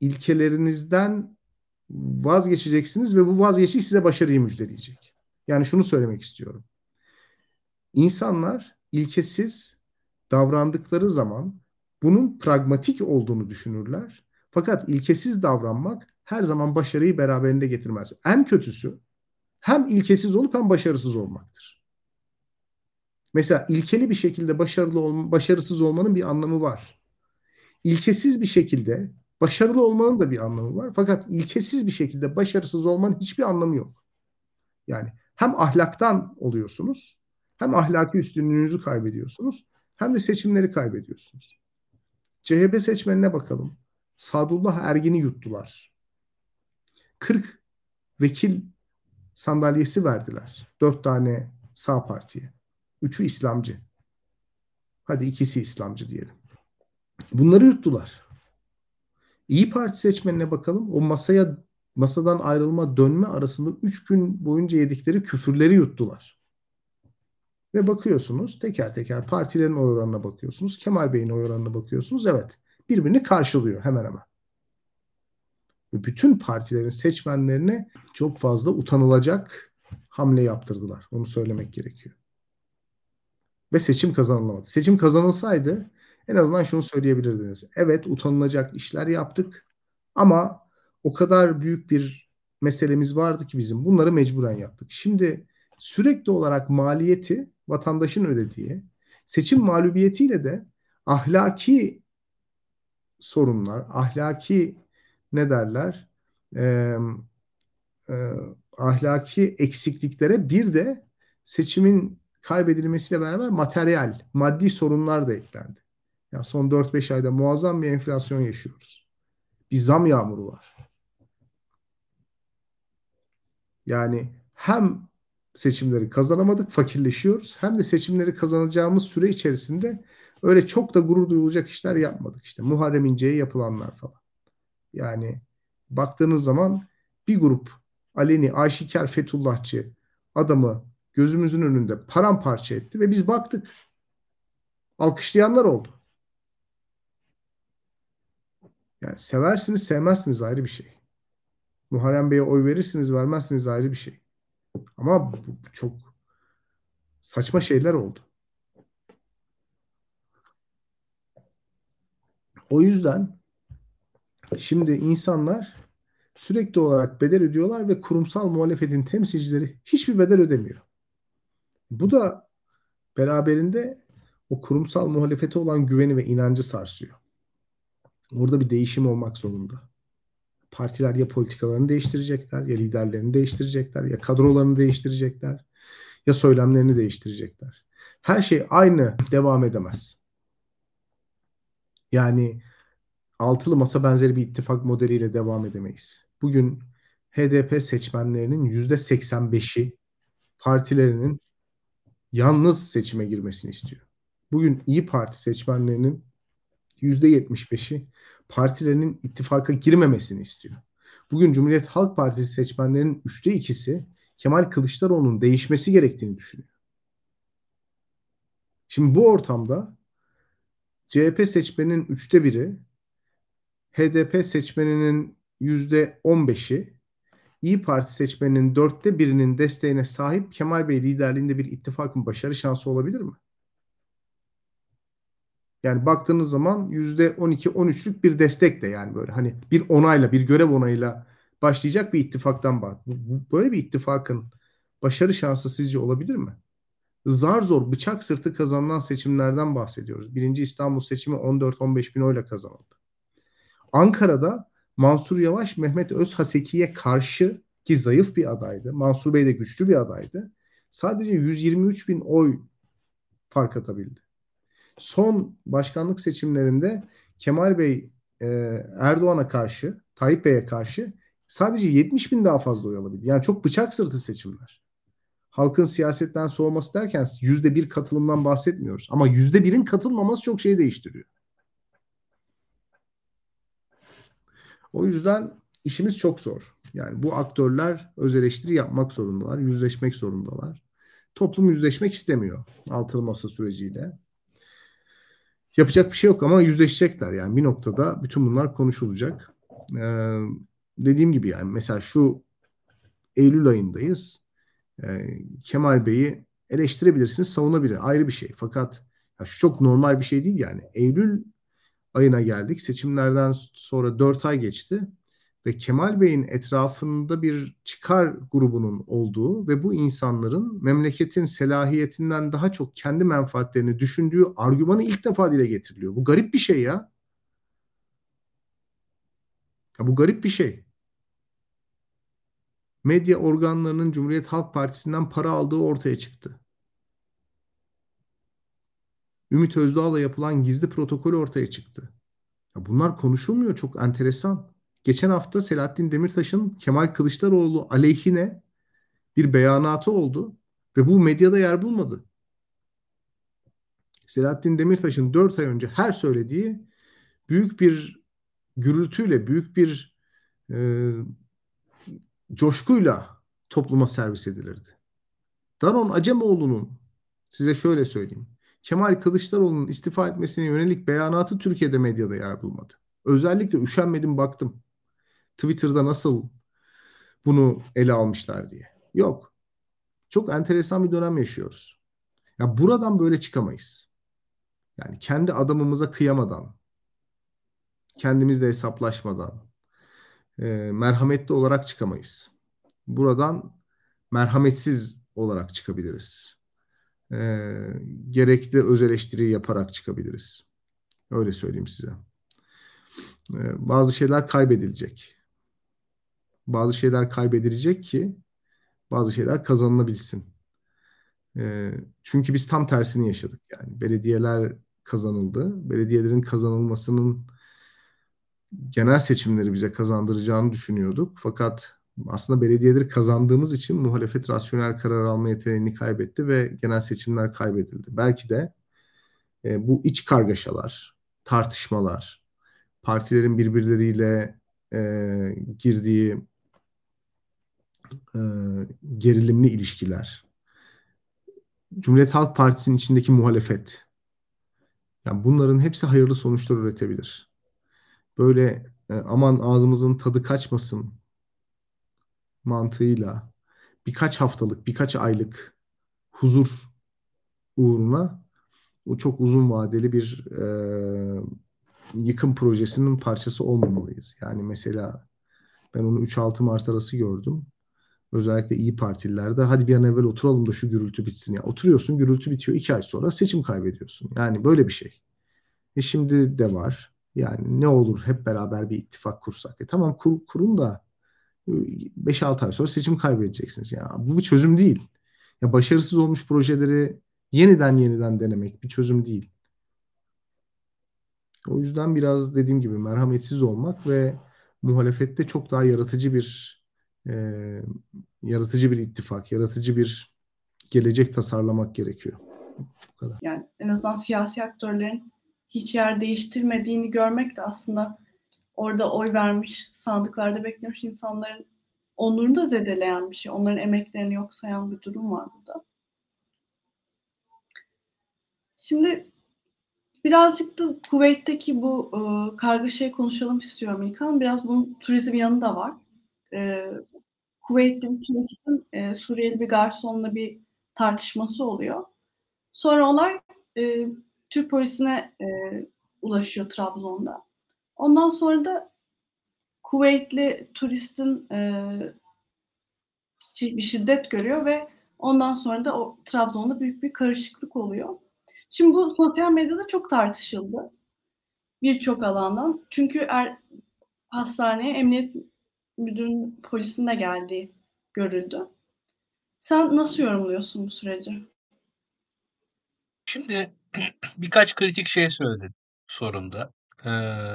Speaker 3: ilkelerinizden vazgeçeceksiniz ve bu vazgeçiş size başarıyı müjdeleyecek. Yani şunu söylemek istiyorum. İnsanlar ilkesiz davrandıkları zaman bunun pragmatik olduğunu düşünürler. Fakat ilkesiz davranmak her zaman başarıyı beraberinde getirmez. En kötüsü hem ilkesiz olup hem başarısız olmaktır. Mesela ilkeli bir şekilde başarılı olma, başarısız olmanın bir anlamı var. İlkesiz bir şekilde başarılı olmanın da bir anlamı var. Fakat ilkesiz bir şekilde başarısız olmanın hiçbir anlamı yok. Yani hem ahlaktan oluyorsunuz hem ahlaki üstünlüğünüzü kaybediyorsunuz hem de seçimleri kaybediyorsunuz. CHP seçmenine bakalım. Sadullah Ergin'i yuttular. 40 vekil sandalyesi verdiler. 4 tane sağ partiye. Üçü İslamcı. Hadi ikisi İslamcı diyelim. Bunları yuttular. İyi Parti seçmenine bakalım. O masaya masadan ayrılma dönme arasında 3 gün boyunca yedikleri küfürleri yuttular. Ve bakıyorsunuz teker teker partilerin oy oranına bakıyorsunuz. Kemal Bey'in oy oranına bakıyorsunuz. Evet birbirini karşılıyor hemen hemen. Ve bütün partilerin seçmenlerine çok fazla utanılacak hamle yaptırdılar. Onu söylemek gerekiyor. Ve seçim kazanılamadı. Seçim kazanılsaydı en azından şunu söyleyebilirdiniz. Evet utanılacak işler yaptık ama o kadar büyük bir meselemiz vardı ki bizim bunları mecburen yaptık. Şimdi sürekli olarak maliyeti vatandaşın ödediği, seçim mağlubiyetiyle de ahlaki sorunlar, ahlaki ne derler, e, e, ahlaki eksikliklere bir de seçimin kaybedilmesiyle beraber materyal, maddi sorunlar da eklendi. Yani son 4-5 ayda muazzam bir enflasyon yaşıyoruz. Bir zam yağmuru var. Yani hem seçimleri kazanamadık, fakirleşiyoruz. Hem de seçimleri kazanacağımız süre içerisinde öyle çok da gurur duyulacak işler yapmadık. İşte Muharrem İnce'ye yapılanlar falan. Yani baktığınız zaman bir grup aleni, aşikar Fethullahçı adamı gözümüzün önünde paramparça etti ve biz baktık. Alkışlayanlar oldu. Yani seversiniz, sevmezsiniz ayrı bir şey. Muharrem Bey'e oy verirsiniz, vermezsiniz ayrı bir şey. Ama bu çok saçma şeyler oldu. O yüzden şimdi insanlar sürekli olarak bedel ödüyorlar ve kurumsal muhalefetin temsilcileri hiçbir bedel ödemiyor. Bu da beraberinde o kurumsal muhalefete olan güveni ve inancı sarsıyor. Orada bir değişim olmak zorunda. Partiler ya politikalarını değiştirecekler, ya liderlerini değiştirecekler, ya kadrolarını değiştirecekler, ya söylemlerini değiştirecekler. Her şey aynı devam edemez. Yani altılı masa benzeri bir ittifak modeliyle devam edemeyiz. Bugün HDP seçmenlerinin yüzde 85'i partilerinin yalnız seçime girmesini istiyor. Bugün İyi Parti seçmenlerinin %75'i partilerinin ittifaka girmemesini istiyor. Bugün Cumhuriyet Halk Partisi seçmenlerinin üçte ikisi Kemal Kılıçdaroğlu'nun değişmesi gerektiğini düşünüyor. Şimdi bu ortamda CHP seçmeninin üçte biri, HDP seçmeninin yüzde on beşi, İyi Parti seçmeninin dörtte birinin desteğine sahip Kemal Bey liderliğinde bir ittifakın başarı şansı olabilir mi? Yani baktığınız zaman yüzde 12-13'lük bir destek de yani böyle hani bir onayla bir görev onayıyla başlayacak bir ittifaktan bahsediyor. Böyle bir ittifakın başarı şansı sizce olabilir mi? Zar zor bıçak sırtı kazanılan seçimlerden bahsediyoruz. Birinci İstanbul seçimi 14-15 bin oyla kazanıldı. Ankara'da Mansur Yavaş Mehmet Özhaseki'ye karşı ki zayıf bir adaydı. Mansur Bey de güçlü bir adaydı. Sadece 123 bin oy fark atabildi. Son başkanlık seçimlerinde Kemal Bey e, Erdoğan'a karşı, Tayyip Bey'e karşı sadece 70 bin daha fazla oy alabildi. Yani çok bıçak sırtı seçimler. Halkın siyasetten soğuması derken yüzde bir katılımdan bahsetmiyoruz. Ama yüzde birin katılmaması çok şey değiştiriyor. O yüzden işimiz çok zor. Yani bu aktörler öz eleştiri yapmak zorundalar, yüzleşmek zorundalar. Toplum yüzleşmek istemiyor altılı masa süreciyle. Yapacak bir şey yok ama yüzleşecekler. Yani bir noktada bütün bunlar konuşulacak. Ee, dediğim gibi yani mesela şu Eylül ayındayız. Ee, Kemal Bey'i eleştirebilirsiniz, savunabilir. Ayrı bir şey. Fakat ya şu çok normal bir şey değil yani. Eylül ayına geldik. Seçimlerden sonra 4 ay geçti ve Kemal Bey'in etrafında bir çıkar grubunun olduğu ve bu insanların memleketin selahiyetinden daha çok kendi menfaatlerini düşündüğü argümanı ilk defa dile getiriliyor. Bu garip bir şey ya. ya bu garip bir şey. Medya organlarının Cumhuriyet Halk Partisi'nden para aldığı ortaya çıktı. Ümit Özdağ'la yapılan gizli protokol ortaya çıktı. Ya bunlar konuşulmuyor çok enteresan. Geçen hafta Selahattin Demirtaş'ın Kemal Kılıçdaroğlu aleyhine bir beyanatı oldu ve bu medyada yer bulmadı. Selahattin Demirtaş'ın 4 ay önce her söylediği büyük bir gürültüyle, büyük bir e, coşkuyla topluma servis edilirdi. Daron Acemoğlu'nun size şöyle söyleyeyim. Kemal Kılıçdaroğlu'nun istifa etmesine yönelik beyanatı Türkiye'de medyada yer bulmadı. Özellikle üşenmedim baktım. Twitter'da nasıl bunu ele almışlar diye. Yok. Çok enteresan bir dönem yaşıyoruz. Ya buradan böyle çıkamayız. Yani kendi adamımıza kıyamadan, kendimizle hesaplaşmadan, e, merhametli olarak çıkamayız. Buradan merhametsiz olarak çıkabiliriz. E, gerekli öz eleştiri yaparak çıkabiliriz. Öyle söyleyeyim size. E, bazı şeyler kaybedilecek. Bazı şeyler kaybedilecek ki bazı şeyler kazanılabilsin. E, çünkü biz tam tersini yaşadık. Yani belediyeler kazanıldı. Belediyelerin kazanılmasının genel seçimleri bize kazandıracağını düşünüyorduk. Fakat aslında belediyeleri kazandığımız için muhalefet rasyonel karar alma yeteneğini kaybetti ve genel seçimler kaybedildi. Belki de e, bu iç kargaşalar, tartışmalar, partilerin birbirleriyle e, girdiği e, gerilimli ilişkiler, Cumhuriyet Halk Partisi'nin içindeki muhalefet, yani bunların hepsi hayırlı sonuçlar üretebilir. Böyle e, aman ağzımızın tadı kaçmasın mantığıyla birkaç haftalık, birkaç aylık huzur uğruna o çok uzun vadeli bir e, yıkım projesinin parçası olmamalıyız. Yani mesela ben onu 3-6 Mart arası gördüm. Özellikle iyi partilerde hadi bir an evvel oturalım da şu gürültü bitsin. Ya oturuyorsun gürültü bitiyor. iki ay sonra seçim kaybediyorsun. Yani böyle bir şey. E şimdi de var. Yani ne olur hep beraber bir ittifak kursak. E tamam kur, kurun da 5-6 ay sonra seçim kaybedeceksiniz. Ya bu bir çözüm değil. Ya başarısız olmuş projeleri yeniden yeniden denemek bir çözüm değil. O yüzden biraz dediğim gibi merhametsiz olmak ve muhalefette çok daha yaratıcı bir e, yaratıcı bir ittifak, yaratıcı bir gelecek tasarlamak gerekiyor.
Speaker 1: Bu kadar. Yani en azından siyasi aktörlerin hiç yer değiştirmediğini görmek de aslında orada oy vermiş, sandıklarda beklemiş insanların onurunu da zedeleyen bir şey. Onların emeklerini yok sayan bir durum var burada. Şimdi birazcık da Kuveyt'teki bu e, kargaşayı konuşalım istiyorum İlkan. Biraz bunun turizm yanı da var. E, Kuveyt'te bir turistin e, Suriyeli bir garsonla bir tartışması oluyor. Sonra olay e, Türk polisine e, ulaşıyor Trabzon'da. Ondan sonra da Kuveytli turistin e, bir şiddet görüyor ve ondan sonra da o Trabzon'da büyük bir karışıklık oluyor. Şimdi bu sosyal medyada çok tartışıldı. Birçok alandan. Çünkü er, hastaneye emniyet müdürün polisinde geldiği görüldü. Sen nasıl yorumluyorsun bu süreci?
Speaker 2: Şimdi birkaç kritik şey söyledin sorunda. Ee,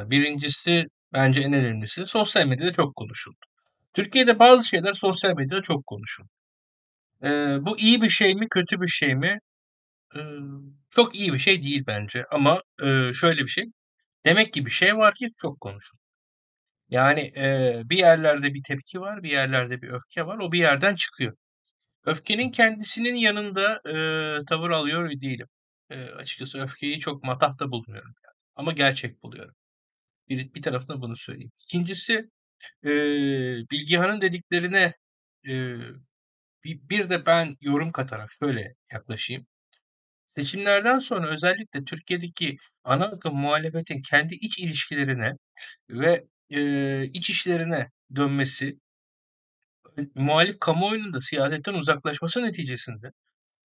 Speaker 2: birincisi bence en önemlisi sosyal medyada çok konuşuldu. Türkiye'de bazı şeyler sosyal medyada çok konuşuldu. Ee, bu iyi bir şey mi kötü bir şey mi? Ee, çok iyi bir şey değil bence ama e, şöyle bir şey. Demek ki bir şey var ki çok konuşuldu. Yani e, bir yerlerde bir tepki var, bir yerlerde bir öfke var. O bir yerden çıkıyor. Öfkenin kendisinin yanında e, tavır alıyor değilim. E, açıkçası öfkeyi çok matah da bulmuyorum. Yani. Ama gerçek buluyorum. Bir, bir tarafına bunu söyleyeyim. İkincisi e, Bilgihan'ın dediklerine e, bir, bir de ben yorum katarak şöyle yaklaşayım. Seçimlerden sonra özellikle Türkiye'deki ana akım muhalefetin kendi iç ilişkilerine ve e, iç işlerine dönmesi, muhalif kamuoyunun da siyasetten uzaklaşması neticesinde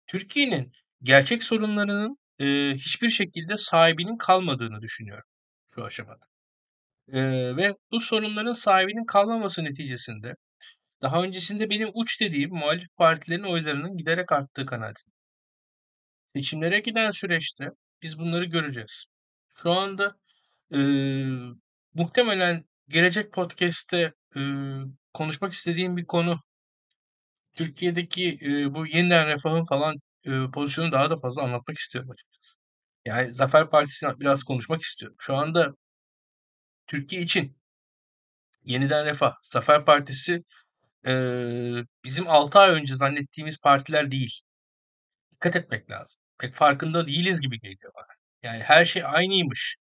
Speaker 2: Türkiye'nin gerçek sorunlarının e, hiçbir şekilde sahibinin kalmadığını düşünüyorum şu aşamada. E, ve bu sorunların sahibinin kalmaması neticesinde daha öncesinde benim uç dediğim muhalif partilerin oylarının giderek arttığı kanaatindeyim. Seçimlere giden süreçte biz bunları göreceğiz. Şu anda e, muhtemelen gelecek podcast'te e, konuşmak istediğim bir konu Türkiye'deki e, bu yeniden refahın falan e, pozisyonu daha da fazla anlatmak istiyorum açıkçası. Yani Zafer Partisi'ne biraz konuşmak istiyorum. Şu anda Türkiye için yeniden refah, Zafer Partisi eee, bizim 6 ay önce zannettiğimiz partiler değil. Dikkat etmek lazım. Pek farkında değiliz gibi geliyor bana. Yani her şey aynıymış.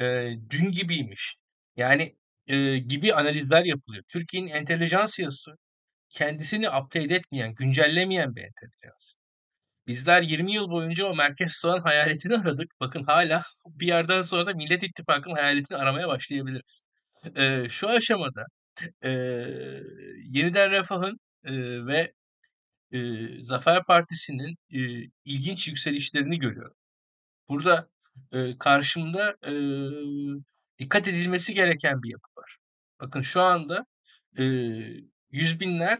Speaker 2: Eee, dün gibiymiş. Yani eee, gibi analizler yapılıyor. Türkiye'nin entelijansiyası kendisini update etmeyen, güncellemeyen bir entelijans. Bizler 20 yıl boyunca o merkez sağın hayaletini aradık. Bakın hala bir yerden sonra da Millet İttifakı'nın hayaletini aramaya başlayabiliriz. Eee, şu aşamada eee, Yeniden Refah'ın eee, ve eee, Zafer Partisi'nin eee, ilginç yükselişlerini görüyorum. Burada eee, karşımda eee, dikkat edilmesi gereken bir yapı var. Bakın şu anda eee, yüz binler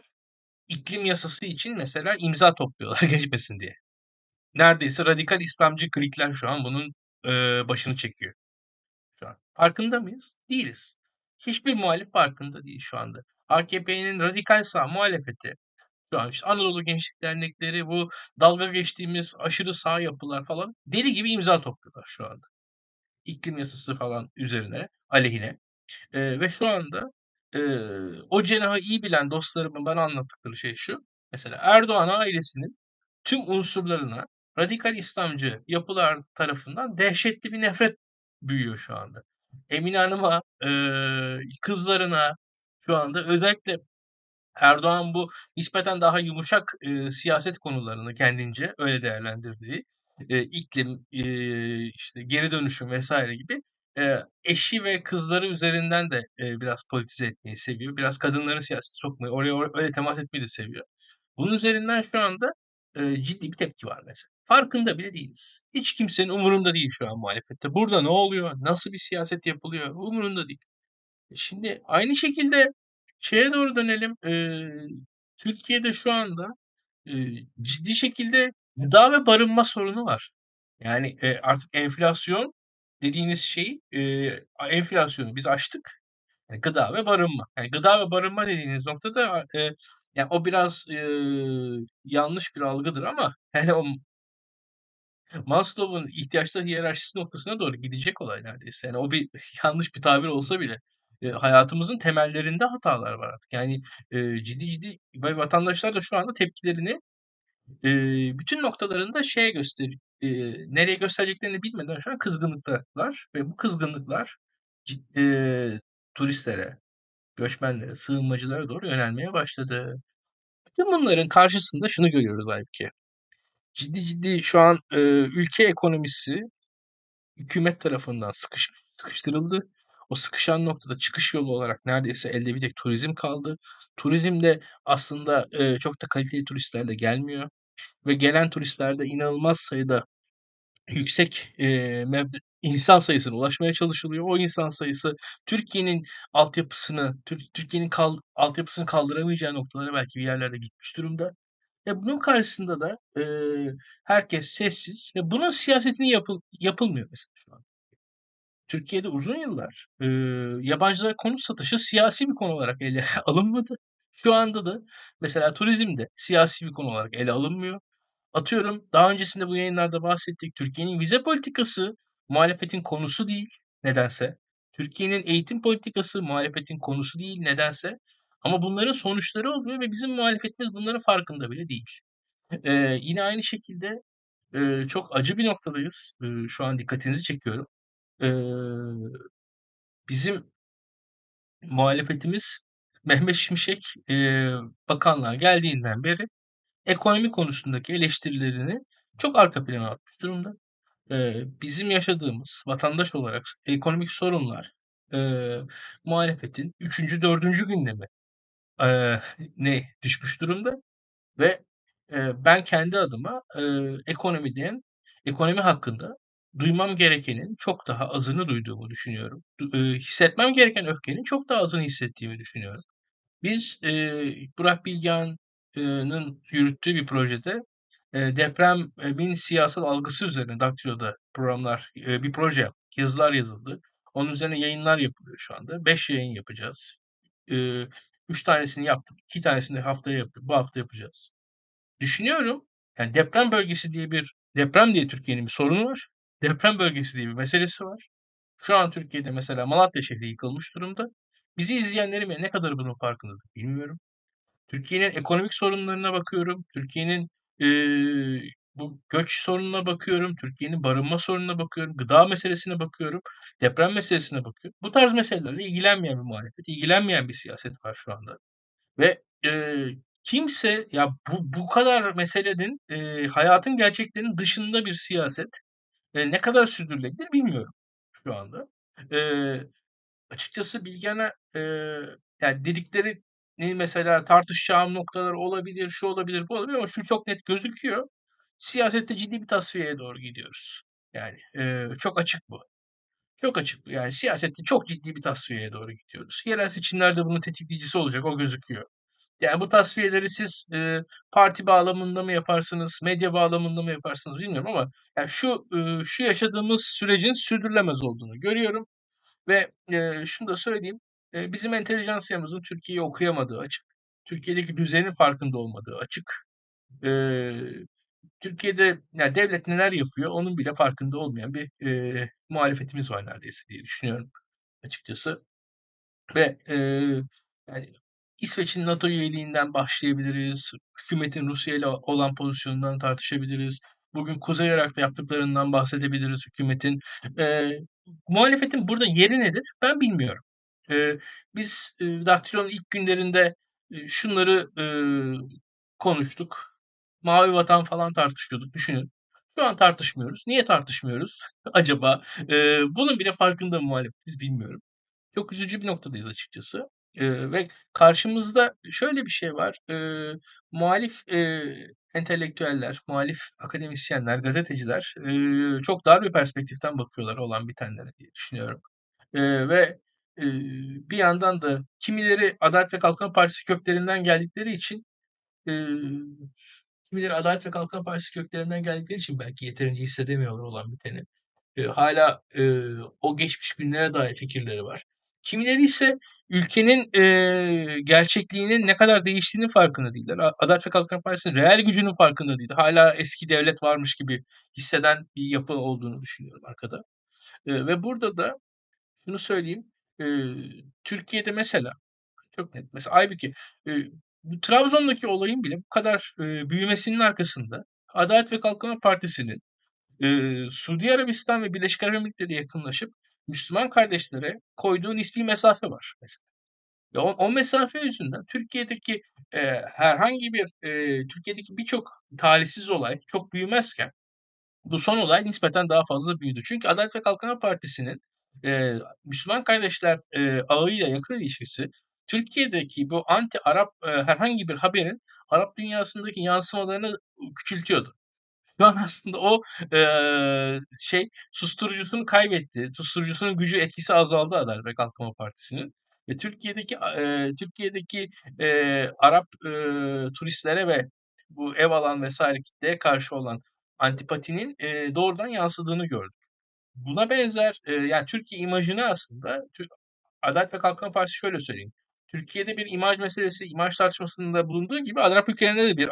Speaker 2: iklim yasası için mesela imza topluyorlar geçmesin diye. Neredeyse radikal İslamcı klikler şu an bunun eee, başını çekiyor. Şu an. Farkında mıyız? Değiliz. Hiçbir muhalif farkında değil şu anda. AKP'nin radikal sağ muhalefeti şu an işte Anadolu Gençlik Dernekleri bu dalga geçtiğimiz aşırı sağ yapılar falan deli gibi imza topluyorlar şu anda. İklim yasası falan üzerine, aleyhine. Eee, ve şu anda eee, o cenahı iyi bilen dostlarımın bana anlattıkları şey şu. Mesela Erdoğan ailesinin tüm unsurlarına radikal İslamcı yapılar tarafından dehşetli bir nefret büyüyor şu anda. Emine Hanım'a, eee, kızlarına şu anda özellikle Erdoğan bu nispeten daha yumuşak eee, siyaset konularını kendince öyle değerlendirdiği eee, iklim, eee, işte geri dönüşüm vesaire gibi eee, eşi ve kızları üzerinden de eee, biraz politize etmeyi seviyor. Biraz kadınları siyasete sokmayı, oraya or- öyle temas etmeyi de seviyor. Bunun üzerinden şu anda eee, ciddi bir tepki var mesela. Farkında bile değiliz. Hiç kimsenin umurunda değil şu an muhalefette. Burada ne oluyor? Nasıl bir siyaset yapılıyor? Umurunda değil. Şimdi aynı şekilde şeye doğru dönelim. Eee, Türkiye'de şu anda eee, ciddi şekilde gıda ve barınma sorunu var. Yani eee, artık enflasyon dediğiniz şey eee, enflasyonu biz aştık. Yani gıda ve barınma. Yani gıda ve barınma dediğiniz noktada eee, yani o biraz eee, yanlış bir algıdır ama yani o Maslow'un ihtiyaçlar hiyerarşisi noktasına doğru gidecek olay neredeyse. Yani o bir yanlış bir tabir olsa bile e, hayatımızın temellerinde hatalar var artık. Yani e, ciddi ciddi ve vatandaşlar da şu anda tepkilerini e, bütün noktalarında şeye göster e, nereye göstereceklerini bilmeden şu an kızgınlıklar ve bu kızgınlıklar e, turistlere, göçmenlere, sığınmacılara doğru yönelmeye başladı. Bütün bunların karşısında şunu görüyoruz Aybüke. Ciddi ciddi şu an e, ülke ekonomisi hükümet tarafından sıkışmış, sıkıştırıldı. O sıkışan noktada çıkış yolu olarak neredeyse elde bir tek turizm kaldı. Turizm de aslında e, çok da kaliteli turistler de gelmiyor. Ve gelen turistlerde inanılmaz sayıda yüksek e, insan sayısına ulaşmaya çalışılıyor. O insan sayısı Türkiye'nin altyapısını, Tür- Türkiye'nin kal- altyapısını kaldıramayacağı noktalara belki bir yerlerde gitmiş durumda. E bunun karşısında da e, herkes sessiz ve bunun siyasetini yapıl yapılmıyor mesela şu an. Türkiye'de uzun yıllar e, yabancılara konut satışı siyasi bir konu olarak ele alınmadı. Şu anda da mesela turizmde siyasi bir konu olarak ele alınmıyor. Atıyorum daha öncesinde bu yayınlarda bahsettik. Türkiye'nin vize politikası muhalefetin konusu değil nedense. Türkiye'nin eğitim politikası muhalefetin konusu değil nedense. Ama bunların sonuçları oluyor ve bizim muhalefetimiz bunların farkında bile değil. Ee, yine aynı şekilde e, çok acı bir noktadayız. E, şu an dikkatinizi çekiyorum. E, bizim muhalefetimiz Mehmet Şimşek e, bakanlığa geldiğinden beri ekonomi konusundaki eleştirilerini çok arka plana atmış durumda. E, bizim yaşadığımız vatandaş olarak ekonomik sorunlar e, muhalefetin üçüncü, dördüncü gündemi e, ne düşmüş durumda ve e, ben kendi adıma e, ekonomiden, ekonomi hakkında duymam gerekenin çok daha azını duyduğumu düşünüyorum. E, hissetmem gereken öfkenin çok daha azını hissettiğimi düşünüyorum. Biz e, Burak Bilgehan'ın yürüttüğü bir projede e, depremin siyasal algısı üzerine Daktilo'da programlar, e, bir proje. Yazılar yazıldı. Onun üzerine yayınlar yapılıyor şu anda. Beş yayın yapacağız. E, üç tanesini yaptık. iki tanesini haftaya yapıyor. Bu hafta yapacağız. Düşünüyorum. Yani deprem bölgesi diye bir deprem diye Türkiye'nin bir sorunu var. Deprem bölgesi diye bir meselesi var. Şu an Türkiye'de mesela Malatya şehri yıkılmış durumda. Bizi izleyenlerim ne kadar bunun farkındadır bilmiyorum. Türkiye'nin ekonomik sorunlarına bakıyorum. Türkiye'nin eee, bu göç sorununa bakıyorum. Türkiye'nin barınma sorununa bakıyorum. Gıda meselesine bakıyorum. Deprem meselesine bakıyorum. Bu tarz meselelerle ilgilenmeyen bir muhalefet, ilgilenmeyen bir siyaset var şu anda. Ve eee, kimse ya bu bu kadar meselenin eee, hayatın gerçeklerinin dışında bir siyaset e, ne kadar sürdürülebilir bilmiyorum şu anda. Eee, açıkçası Bilgehan'a eee, yani dedikleri mesela tartışacağım noktalar olabilir, şu olabilir, bu olabilir ama şu çok net gözüküyor. Siyasette ciddi bir tasfiyeye doğru gidiyoruz. Yani eee, çok açık bu. Çok açık bu. Yani siyasette çok ciddi bir tasfiyeye doğru gidiyoruz. Yerel seçimlerde bunun tetikleyicisi olacak, o gözüküyor. Yani bu tasfiyeleri siz e, parti bağlamında mı yaparsınız, medya bağlamında mı yaparsınız bilmiyorum ama yani şu e, şu yaşadığımız sürecin sürdürülemez olduğunu görüyorum ve e, şunu da söyleyeyim, bizim entelijansiyamızın Türkiye'yi okuyamadığı açık, Türkiye'deki düzenin farkında olmadığı açık, e, Türkiye'de yani devlet neler yapıyor onun bile farkında olmayan bir e, muhalefetimiz var neredeyse diye düşünüyorum açıkçası. Ve e, yani İsveç'in NATO üyeliğinden başlayabiliriz. Hükümetin Rusya ile olan pozisyonundan tartışabiliriz. Bugün Kuzey Irak'ta yaptıklarından bahsedebiliriz hükümetin. E, muhalefetin burada yeri nedir? Ben bilmiyorum. E, biz e, Daktilo'nun ilk günlerinde e, şunları e, konuştuk. Mavi vatan falan tartışıyorduk düşünün. Şu an tartışmıyoruz. Niye tartışmıyoruz acaba? E, bunun bile farkında mı muhalefet biz bilmiyorum. Çok üzücü bir noktadayız açıkçası. Eee, ve karşımızda şöyle bir şey var. Eee, muhalif eee, entelektüeller, muhalif akademisyenler, gazeteciler eee, çok dar bir perspektiften bakıyorlar olan bitenlere diye düşünüyorum. Eee, ve bir yandan da kimileri Adalet ve Kalkınma Partisi köklerinden geldikleri için kimileri Adalet ve Kalkınma Partisi köklerinden geldikleri için belki yeterince hissedemiyorlar olan biteni. Hala o geçmiş günlere dair fikirleri var. Kimileri ise ülkenin eee, gerçekliğinin ne kadar değiştiğinin farkında değiller. Adalet ve Kalkınma Partisi'nin reel gücünün farkında değil. Hala eski devlet varmış gibi hisseden bir yapı olduğunu düşünüyorum arkada. Eee, ve burada da şunu söyleyeyim. Eee, Türkiye'de mesela çok net. Mesela Aybüke, eee, Trabzon'daki olayın bile bu kadar eee, büyümesinin arkasında Adalet ve Kalkınma Partisi'nin eee, Suudi Arabistan ve Birleşik Arap Emirlikleri'ne yakınlaşıp Müslüman kardeşlere koyduğu nispi mesafe var mesela. Ve o, o mesafe yüzünden Türkiye'deki e, herhangi bir e, Türkiye'deki birçok talihsiz olay çok büyümezken bu son olay nispeten daha fazla büyüdü. Çünkü Adalet ve Kalkınma Partisi'nin e, Müslüman kardeşler e, ağıyla yakın ilişkisi Türkiye'deki bu anti-Arap e, herhangi bir haberin Arap dünyasındaki yansımalarını küçültüyordu. Şu an aslında o eee, şey susturucusunu kaybetti. Susturucusunun gücü etkisi azaldı Adalet ve Kalkınma Partisi'nin. Ve Türkiye'deki eee, Türkiye'deki eee, Arap eee, turistlere ve bu ev alan vesaire kitleye karşı olan antipatinin eee, doğrudan yansıdığını gördük. Buna benzer eee, yani Türkiye imajını aslında Adalet ve Kalkınma Partisi şöyle söyleyeyim. Türkiye'de bir imaj meselesi, imaj tartışmasında bulunduğu gibi Arap ülkelerinde de bir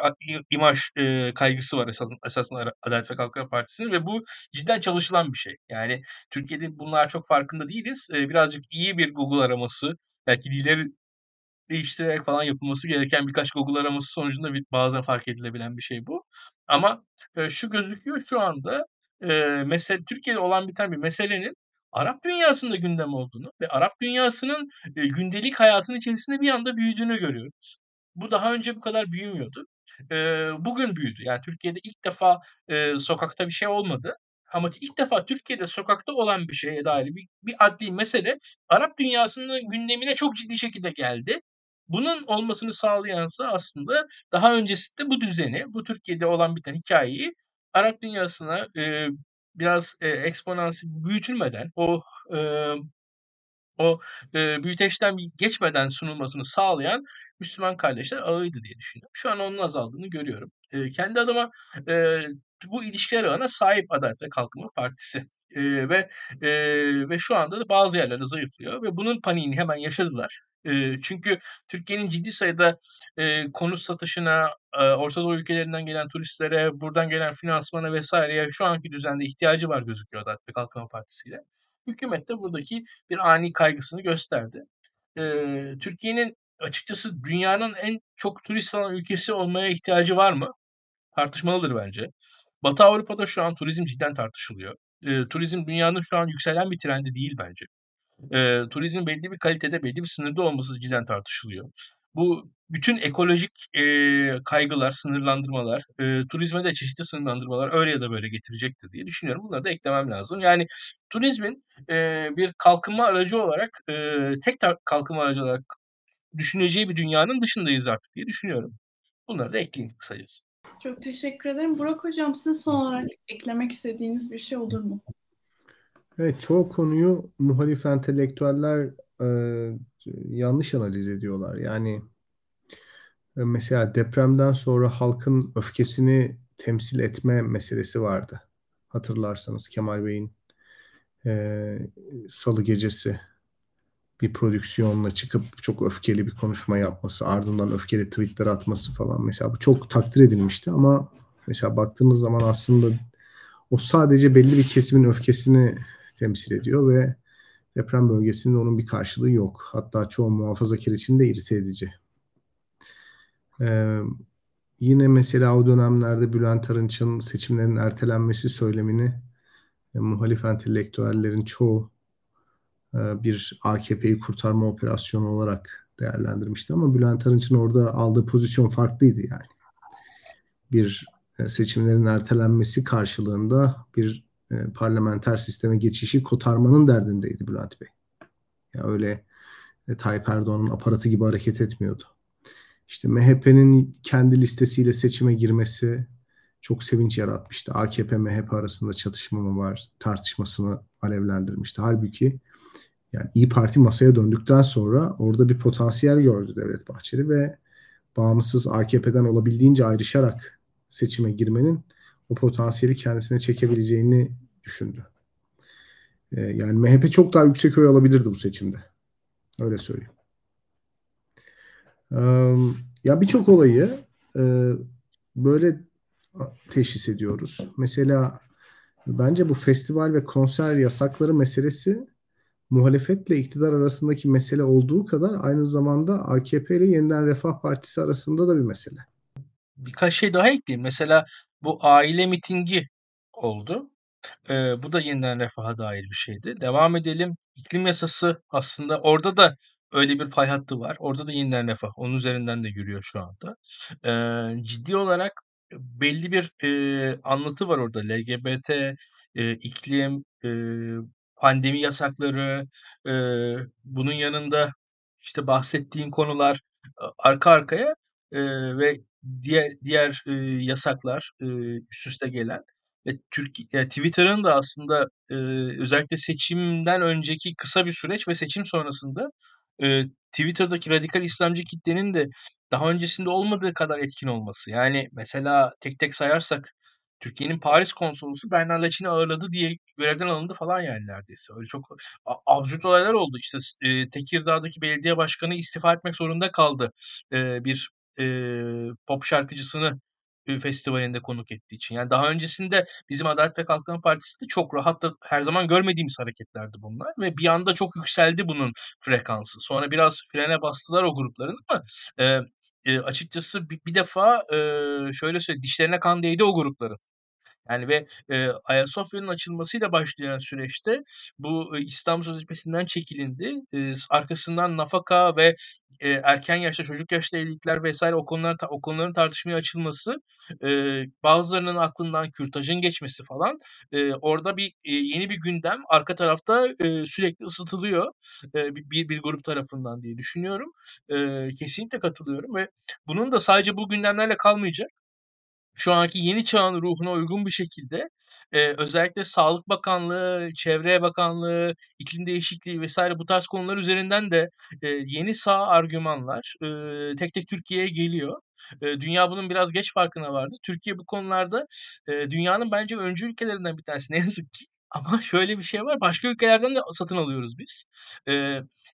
Speaker 2: imaj e, kaygısı var esasında, esasında Adalet ve Kalkınma Partisi'nin ve bu cidden çalışılan bir şey. Yani Türkiye'de bunlar çok farkında değiliz. E, birazcık iyi bir Google araması, belki dilleri değiştirerek falan yapılması gereken birkaç Google araması sonucunda bir, bazen fark edilebilen bir şey bu. Ama e, şu gözüküyor şu anda e, mesele Türkiye'de olan biten bir meselenin Arap dünyasında gündem olduğunu ve Arap dünyasının e, gündelik hayatın içerisinde bir anda büyüdüğünü görüyoruz. Bu daha önce bu kadar büyümüyordu. E, bugün büyüdü. Yani Türkiye'de ilk defa e, sokakta bir şey olmadı. Ama ilk defa Türkiye'de sokakta olan bir şeye dair bir, bir adli mesele Arap dünyasının gündemine çok ciddi şekilde geldi. Bunun olmasını sağlayansa aslında daha öncesinde bu düzeni, bu Türkiye'de olan biten hikayeyi Arap dünyasına e, biraz e, eksponansiyel büyütülmeden o e, o e, büyüteçten geçmeden sunulmasını sağlayan Müslüman kardeşler ağıydı diye düşünüyorum. Şu an onun azaldığını görüyorum. E, kendi adıma e, bu ilişkiler ağına sahip Adalet ve Kalkınma Partisi. E, ve e, ve şu anda da bazı yerlerde zayıflıyor ve bunun paniğini hemen yaşadılar. Çünkü Türkiye'nin ciddi sayıda konut satışına, e, Orta Doğu ülkelerinden gelen turistlere, buradan gelen finansmana vesaireye şu anki düzende ihtiyacı var gözüküyor Adalet ve Kalkınma Partisi ile. Hükümet de buradaki bir ani kaygısını gösterdi. Türkiye'nin açıkçası dünyanın en çok turist alan ülkesi olmaya ihtiyacı var mı? Tartışmalıdır bence. Batı Avrupa'da şu an turizm cidden tartışılıyor. Turizm dünyanın şu an yükselen bir trendi değil bence. Eee, turizmin belli bir kalitede, belli bir sınırda olması cidden tartışılıyor. Bu bütün ekolojik, eee, kaygılar, sınırlandırmalar, eee, turizme de çeşitli sınırlandırmalar öyle ya da böyle getirecektir diye düşünüyorum. Bunları da eklemem lazım. Yani turizmin, eee, bir kalkınma aracı olarak, eee, tek kalkınma aracı olarak düşüneceği bir dünyanın dışındayız artık diye düşünüyorum. Bunları da ekleyeyim kısacası.
Speaker 1: Çok teşekkür ederim. Burak Hocam sizin son olarak eklemek istediğiniz bir şey olur mu?
Speaker 3: Evet, çoğu konuyu muhalif entelektüeller e, yanlış analiz ediyorlar. Yani e, mesela depremden sonra halkın öfkesini temsil etme meselesi vardı. Hatırlarsanız Kemal Bey'in e, Salı gecesi bir prodüksiyonla çıkıp çok öfkeli bir konuşma yapması, ardından öfkeli tweetler atması falan mesela bu çok takdir edilmişti ama mesela baktığınız zaman aslında o sadece belli bir kesimin öfkesini temsil ediyor ve deprem bölgesinde onun bir karşılığı yok. Hatta çoğu muhafazakar için de irite edici. Ee, yine mesela o dönemlerde Bülent Arınç'ın seçimlerin ertelenmesi söylemini e, muhalif entelektüellerin çoğu e, bir AKP'yi kurtarma operasyonu olarak değerlendirmişti ama Bülent Arınç'ın orada aldığı pozisyon farklıydı yani. Bir e, seçimlerin ertelenmesi karşılığında bir e, parlamenter sisteme geçişi kotarmanın derdindeydi Bülent Bey. Ya öyle e, Tayyip Erdoğan'ın aparatı gibi hareket etmiyordu. İşte MHP'nin kendi listesiyle seçime girmesi çok sevinç yaratmıştı. AKP MHP arasında çatışma mı var tartışmasını alevlendirmişti. Halbuki yani İyi Parti masaya döndükten sonra orada bir potansiyel gördü Devlet Bahçeli ve bağımsız AKP'den olabildiğince ayrışarak seçime girmenin o potansiyeli kendisine çekebileceğini düşündü. Ee, yani MHP çok daha yüksek oy alabilirdi bu seçimde. Öyle söyleyeyim. Ee, ya birçok olayı e, böyle teşhis ediyoruz. Mesela bence bu festival ve konser yasakları meselesi muhalefetle iktidar arasındaki mesele olduğu kadar aynı zamanda AKP ile Yeniden Refah Partisi arasında da bir mesele.
Speaker 2: Birkaç şey daha ekleyeyim. Mesela bu aile mitingi oldu. Ee, bu da yeniden refaha dair bir şeydi. Devam edelim. İklim yasası aslında orada da öyle bir pay hattı var. Orada da yeniden refah. Onun üzerinden de yürüyor şu anda. Ee, ciddi olarak belli bir e, anlatı var orada. LGBT, e, iklim, e, pandemi yasakları, e, bunun yanında işte bahsettiğin konular arka arkaya e, ve diğer diğer e, yasaklar e, üst üste gelen ve Türkiye Twitter'ın da aslında e, özellikle seçimden önceki kısa bir süreç ve seçim sonrasında e, Twitter'daki radikal İslamcı kitlenin de daha öncesinde olmadığı kadar etkin olması. Yani mesela tek tek sayarsak Türkiye'nin Paris konsolosu Bernard Laçin'i ağırladı diye görevden alındı falan yani neredeyse. Öyle çok absürt olaylar oldu. İşte e, Tekirdağ'daki belediye başkanı istifa etmek zorunda kaldı. E, bir e, pop şarkıcısını festivalinde konuk ettiği için. Yani daha öncesinde bizim Adalet ve Kalkınma Partisi de çok rahat her zaman görmediğimiz hareketlerdi bunlar ve bir anda çok yükseldi bunun frekansı. Sonra biraz frene bastılar o grupların ama e, açıkçası bir, bir defa e, şöyle söyleyeyim dişlerine kan değdi o grupların. Yani ve e, Ayasofya'nın açılmasıyla başlayan süreçte bu e, İstanbul Sözleşmesi'nden çekilindi. E, arkasından nafaka ve e, erken yaşta çocuk yaşta evlilikler vesaire o konular o konuların tartışmaya açılması e, bazılarının aklından kürtajın geçmesi falan e, orada bir e, yeni bir gündem arka tarafta e, sürekli ısıtılıyor e, bir, bir grup tarafından diye düşünüyorum. E, kesinlikle katılıyorum ve bunun da sadece bu gündemlerle kalmayacak şu anki yeni çağın ruhuna uygun bir şekilde e, özellikle Sağlık Bakanlığı, Çevre Bakanlığı, iklim değişikliği vesaire bu tarz konular üzerinden de e, yeni sağ argümanlar e, tek tek Türkiye'ye geliyor. Dünya bunun biraz geç farkına vardı. Türkiye bu konularda dünyanın bence öncü ülkelerinden bir tanesi ne yazık ki. Ama şöyle bir şey var. Başka ülkelerden de satın alıyoruz biz.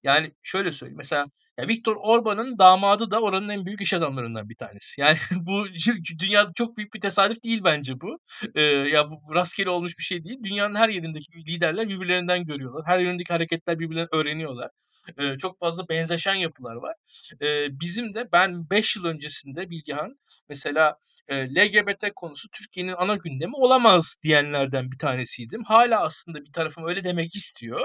Speaker 2: Yani şöyle söyleyeyim. Mesela ya Viktor Orban'ın damadı da oranın en büyük iş adamlarından bir tanesi. Yani bu dünyada çok büyük bir tesadüf değil bence bu. Ee, ya bu rastgele olmuş bir şey değil. Dünyanın her yerindeki liderler birbirlerinden görüyorlar. Her yerindeki hareketler birbirlerinden öğreniyorlar. e, çok fazla benzeşen yapılar var. E, bizim de ben 5 yıl öncesinde Bilgehan mesela e, LGBT konusu Türkiye'nin ana gündemi olamaz diyenlerden bir tanesiydim. Hala aslında bir tarafım öyle demek istiyor.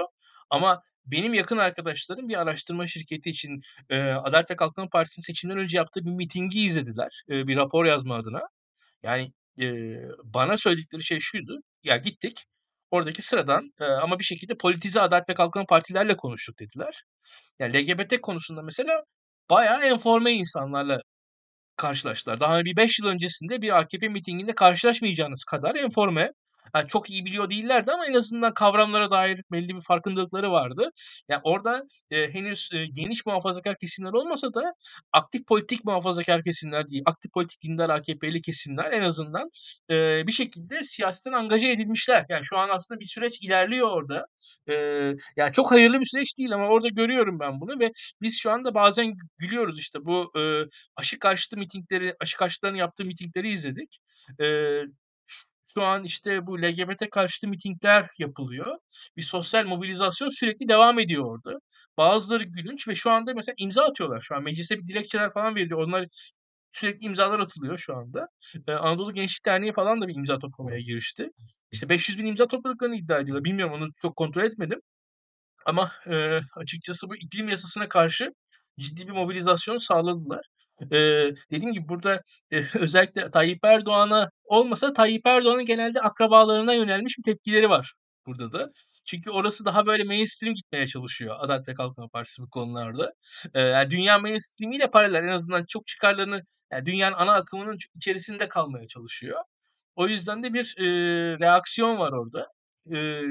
Speaker 2: Ama benim yakın arkadaşlarım bir araştırma şirketi için e, Adalet ve Kalkınma Partisi'nin seçimden önce yaptığı bir mitingi izlediler. E, bir rapor yazma adına. Yani e, bana söyledikleri şey şuydu. Ya gittik oradaki sıradan e, ama bir şekilde politize Adalet ve Kalkınma Partilerle konuştuk dediler. Yani LGBT konusunda mesela bayağı enforme insanlarla karşılaştılar. Daha bir 5 yıl öncesinde bir AKP mitinginde karşılaşmayacağınız kadar enforme yani çok iyi biliyor değillerdi ama en azından kavramlara dair belli bir farkındalıkları vardı. Yani orada e, henüz e, geniş muhafazakar kesimler olmasa da aktif politik muhafazakar kesimler değil, aktif politik dindar AKP'li kesimler en azından e, bir şekilde siyasetten angaje edilmişler. Yani şu an aslında bir süreç ilerliyor orada. E, yani çok hayırlı bir süreç değil ama orada görüyorum ben bunu ve biz şu anda bazen gülüyoruz işte bu e, aşı karşıtı mitingleri, aşı karşıtlarının yaptığı mitingleri izledik. E, şu an işte bu LGBT karşıtı mitingler yapılıyor. Bir sosyal mobilizasyon sürekli devam ediyor orada. Bazıları gülünç ve şu anda mesela imza atıyorlar. Şu an meclise bir dilekçeler falan veriliyor. Onlar sürekli imzalar atılıyor şu anda. Ee, Anadolu Gençlik Derneği falan da bir imza toplamaya girişti. İşte 500 bin imza topladıklarını iddia ediyorlar. Bilmiyorum onu çok kontrol etmedim. Ama e, açıkçası bu iklim yasasına karşı ciddi bir mobilizasyon sağladılar. Eee, dediğim gibi burada, eee, özellikle Tayyip Erdoğan'a olmasa Tayyip Erdoğan'ın genelde akrabalarına yönelmiş bir tepkileri var burada da. Çünkü orası daha böyle mainstream gitmeye çalışıyor Adalet ve Kalkınma Partisi bu konularda. Eee, yani dünya mainstream'iyle paralel en azından çok çıkarlarını yani dünyanın ana akımının içerisinde kalmaya çalışıyor. O yüzden de bir, eee, reaksiyon var orada. Eee,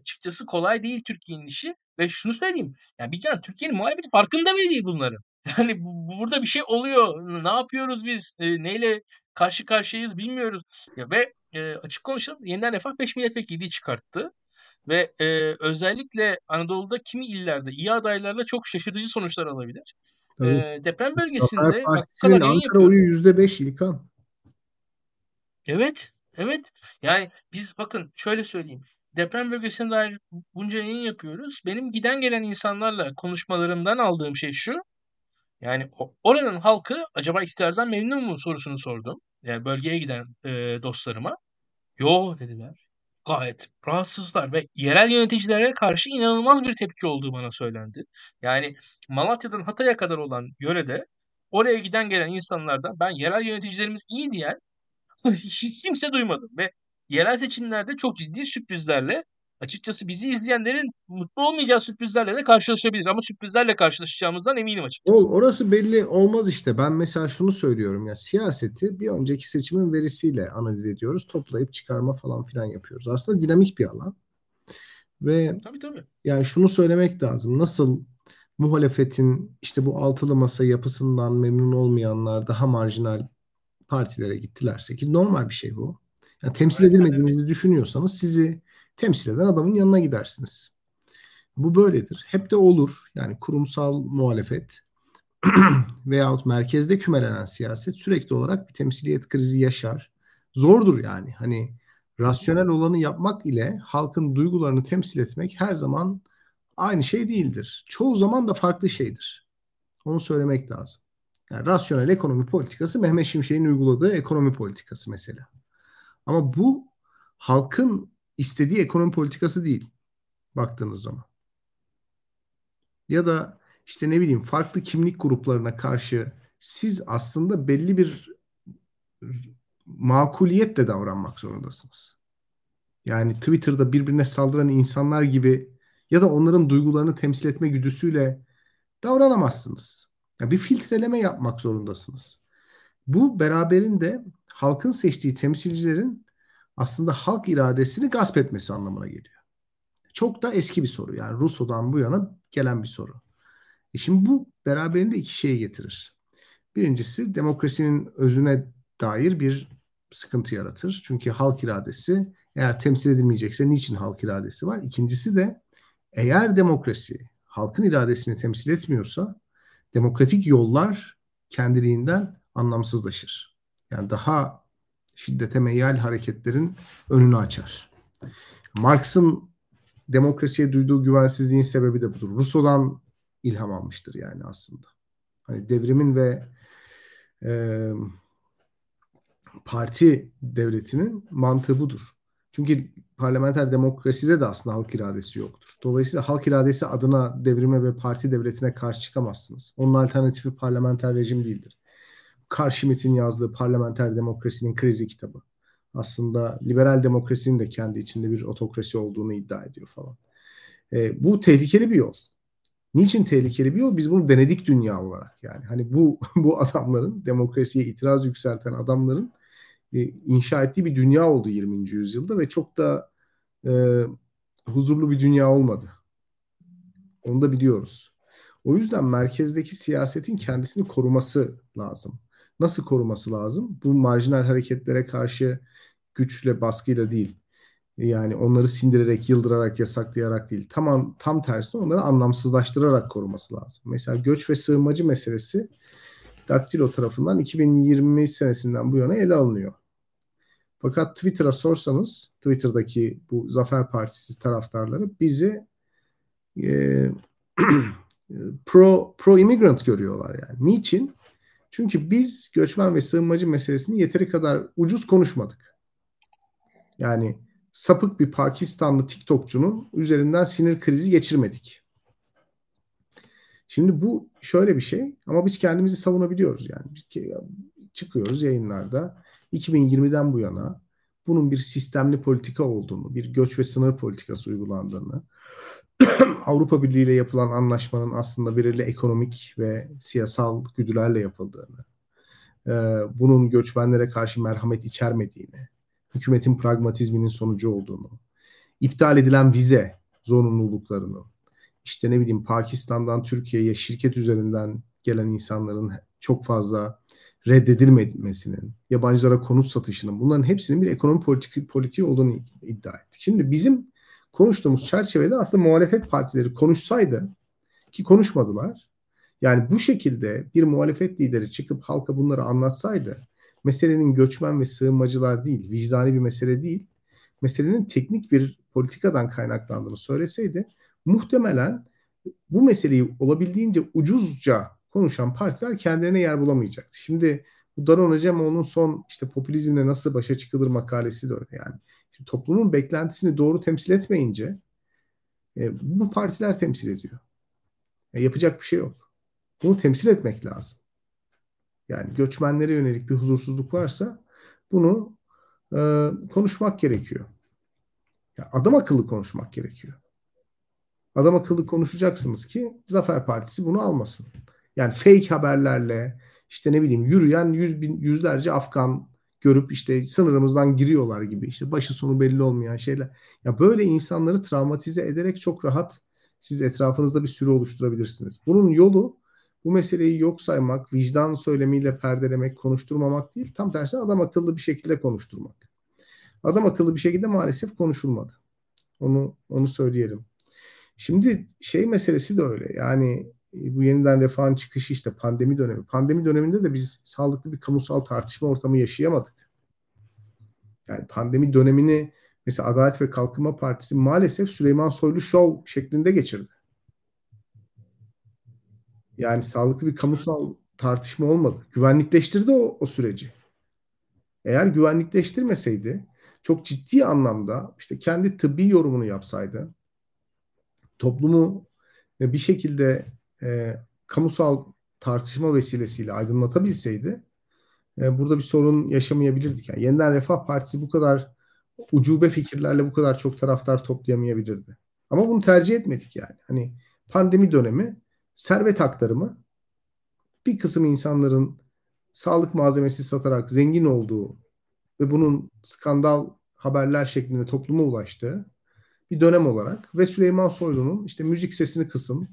Speaker 2: açıkçası kolay değil Türkiye'nin işi ve şunu söyleyeyim, yani bir kere Türkiye'nin muhalefeti farkında bile değil bunların. Yani bu burada bir şey oluyor. Ne yapıyoruz biz? Eee, neyle karşı karşıyayız bilmiyoruz. Ya ve, eee, açık konuşalım, Yeniden Refah 5 milletvekili çıkarttı ve, eee, özellikle Anadolu'da kimi illerde iyi adaylarla çok şaşırtıcı sonuçlar alabilir.
Speaker 3: Tabii.
Speaker 2: Eee, deprem bölgesinde
Speaker 3: Partisi'nin Ankara oyu %5 İlkan.
Speaker 2: Evet, evet. Yani biz bakın şöyle söyleyeyim. Deprem bölgesine dair bunca yayın yapıyoruz. Benim giden gelen insanlarla konuşmalarımdan aldığım şey şu. Yani oranın halkı acaba iktidardan memnun mu sorusunu sordum. Yani bölgeye giden, eee, dostlarıma. "Yo" dediler. Gayet rahatsızlar ve yerel yöneticilere karşı inanılmaz bir tepki olduğu bana söylendi. Yani Malatya'dan Hatay'a kadar olan yörede oraya giden gelen insanlardan ben yerel yöneticilerimiz iyi diyen hiç kimse duymadım ve yerel seçimlerde çok ciddi sürprizlerle açıkçası bizi izleyenlerin mutlu olmayacağı sürprizlerle de karşılaşabiliriz ama sürprizlerle karşılaşacağımızdan eminim açıkçası.
Speaker 3: O orası belli olmaz işte. Ben mesela şunu söylüyorum ya siyaseti bir önceki seçimin verisiyle analiz ediyoruz. Toplayıp çıkarma falan filan yapıyoruz. Aslında dinamik bir alan. Ve
Speaker 2: Tabii tabii.
Speaker 3: yani şunu söylemek lazım. Nasıl muhalefetin işte bu altılı masa yapısından memnun olmayanlar daha marjinal partilere gittilerse ki normal bir şey bu. Yani temsil edilmediğinizi düşünüyorsanız sizi temsil eden adamın yanına gidersiniz. Bu böyledir. Hep de olur. Yani kurumsal muhalefet veyahut merkezde kümelenen siyaset sürekli olarak bir temsiliyet krizi yaşar. Zordur yani. Hani rasyonel olanı yapmak ile halkın duygularını temsil etmek her zaman aynı şey değildir. Çoğu zaman da farklı şeydir. Onu söylemek lazım. Yani rasyonel ekonomi politikası Mehmet Şimşek'in uyguladığı ekonomi politikası mesela. Ama bu halkın istediği ekonomi politikası değil baktığınız zaman. Ya da işte ne bileyim farklı kimlik gruplarına karşı siz aslında belli bir makuliyetle davranmak zorundasınız. Yani Twitter'da birbirine saldıran insanlar gibi ya da onların duygularını temsil etme güdüsüyle davranamazsınız. Ya bir filtreleme yapmak zorundasınız. Bu beraberinde halkın seçtiği temsilcilerin aslında halk iradesini gasp etmesi anlamına geliyor. Çok da eski bir soru. Yani Rousseau'dan bu yana gelen bir soru. E şimdi bu beraberinde iki şeyi getirir. Birincisi demokrasinin özüne dair bir sıkıntı yaratır. Çünkü halk iradesi eğer temsil edilmeyecekse niçin halk iradesi var? İkincisi de eğer demokrasi halkın iradesini temsil etmiyorsa demokratik yollar kendiliğinden anlamsızlaşır. Yani daha şiddete meyyal hareketlerin önünü açar. Marx'ın demokrasiye duyduğu güvensizliğin sebebi de budur. Rousseau'dan ilham almıştır yani aslında. Hani devrimin ve e, parti devletinin mantığı budur. Çünkü parlamenter demokraside de aslında halk iradesi yoktur. Dolayısıyla halk iradesi adına devrime ve parti devletine karşı çıkamazsınız. Onun alternatifi parlamenter rejim değildir. Carl Schmitt'in yazdığı Parlamenter Demokrasinin Krizi kitabı. Aslında liberal demokrasinin de kendi içinde bir otokrasi olduğunu iddia ediyor falan. E, bu tehlikeli bir yol. Niçin tehlikeli bir yol? Biz bunu denedik dünya olarak yani. Hani bu bu adamların demokrasiye itiraz yükselten adamların e, inşa ettiği bir dünya oldu 20. yüzyılda ve çok da e, huzurlu bir dünya olmadı. Onu da biliyoruz. O yüzden merkezdeki siyasetin kendisini koruması lazım. Nasıl koruması lazım? Bu marjinal hareketlere karşı güçle, baskıyla değil. Yani onları sindirerek, yıldırarak, yasaklayarak değil. Tamam, tam tersine onları anlamsızlaştırarak koruması lazım. Mesela göç ve sığınmacı meselesi Daktilo tarafından 2020 senesinden bu yana ele alınıyor. Fakat Twitter'a sorsanız, Twitter'daki bu Zafer Partisi taraftarları bizi e, pro pro immigrant görüyorlar yani. Niçin? Çünkü biz göçmen ve sığınmacı meselesini yeteri kadar ucuz konuşmadık. Yani sapık bir Pakistanlı TikTokçunun üzerinden sinir krizi geçirmedik. Şimdi bu şöyle bir şey ama biz kendimizi savunabiliyoruz yani. Çıkıyoruz yayınlarda 2020'den bu yana bunun bir sistemli politika olduğunu, bir göç ve sınır politikası uygulandığını, Avrupa Birliği ile yapılan anlaşmanın aslında belirli ekonomik ve siyasal güdülerle yapıldığını, bunun göçmenlere karşı merhamet içermediğini, hükümetin pragmatizminin sonucu olduğunu, iptal edilen vize zorunluluklarının, işte ne bileyim Pakistan'dan Türkiye'ye şirket üzerinden gelen insanların çok fazla reddedilmemesinin, yabancılara konut satışının bunların hepsinin bir ekonomi politik, politiği olduğunu iddia ettik. Şimdi bizim konuştuğumuz çerçevede aslında muhalefet partileri konuşsaydı ki konuşmadılar. Yani bu şekilde bir muhalefet lideri çıkıp halka bunları anlatsaydı meselenin göçmen ve sığınmacılar değil, vicdani bir mesele değil, meselenin teknik bir politikadan kaynaklandığını söyleseydi muhtemelen bu meseleyi olabildiğince ucuzca konuşan partiler kendilerine yer bulamayacaktı. Şimdi bu Daron Acemoğlu'nun son işte popülizmle nasıl başa çıkılır makalesi de öyle yani. Toplumun beklentisini doğru temsil etmeyince e, bu partiler temsil ediyor. E, yapacak bir şey yok. Bunu temsil etmek lazım. Yani göçmenlere yönelik bir huzursuzluk varsa bunu e, konuşmak gerekiyor. Ya adam akıllı konuşmak gerekiyor. Adam akıllı konuşacaksınız ki Zafer Partisi bunu almasın. Yani fake haberlerle işte ne bileyim yürüyen yüz bin, yüzlerce Afgan görüp işte sınırımızdan giriyorlar gibi işte başı sonu belli olmayan şeyler. Ya böyle insanları travmatize ederek çok rahat siz etrafınızda bir sürü oluşturabilirsiniz. Bunun yolu bu meseleyi yok saymak, vicdan söylemiyle perdelemek, konuşturmamak değil. Tam tersine adam akıllı bir şekilde konuşturmak. Adam akıllı bir şekilde maalesef konuşulmadı. Onu onu söyleyelim. Şimdi şey meselesi de öyle. Yani bu yeniden refahın çıkışı işte pandemi dönemi. Pandemi döneminde de biz sağlıklı bir kamusal tartışma ortamı yaşayamadık. Yani pandemi dönemini mesela Adalet ve Kalkınma Partisi maalesef Süleyman Soylu Show şeklinde geçirdi. Yani sağlıklı bir kamusal tartışma olmadı. Güvenlikleştirdi o, o süreci. Eğer güvenlikleştirmeseydi çok ciddi anlamda işte kendi tıbbi yorumunu yapsaydı toplumu bir şekilde e, kamusal tartışma vesilesiyle aydınlatabilseydi e, burada bir sorun yaşamayabilirdik. Yani Yeniden Refah Partisi bu kadar ucube fikirlerle bu kadar çok taraftar toplayamayabilirdi. Ama bunu tercih etmedik yani. Hani pandemi dönemi servet aktarımı bir kısım insanların sağlık malzemesi satarak zengin olduğu ve bunun skandal haberler şeklinde topluma ulaştığı bir dönem olarak ve Süleyman Soylu'nun işte müzik sesini kısın,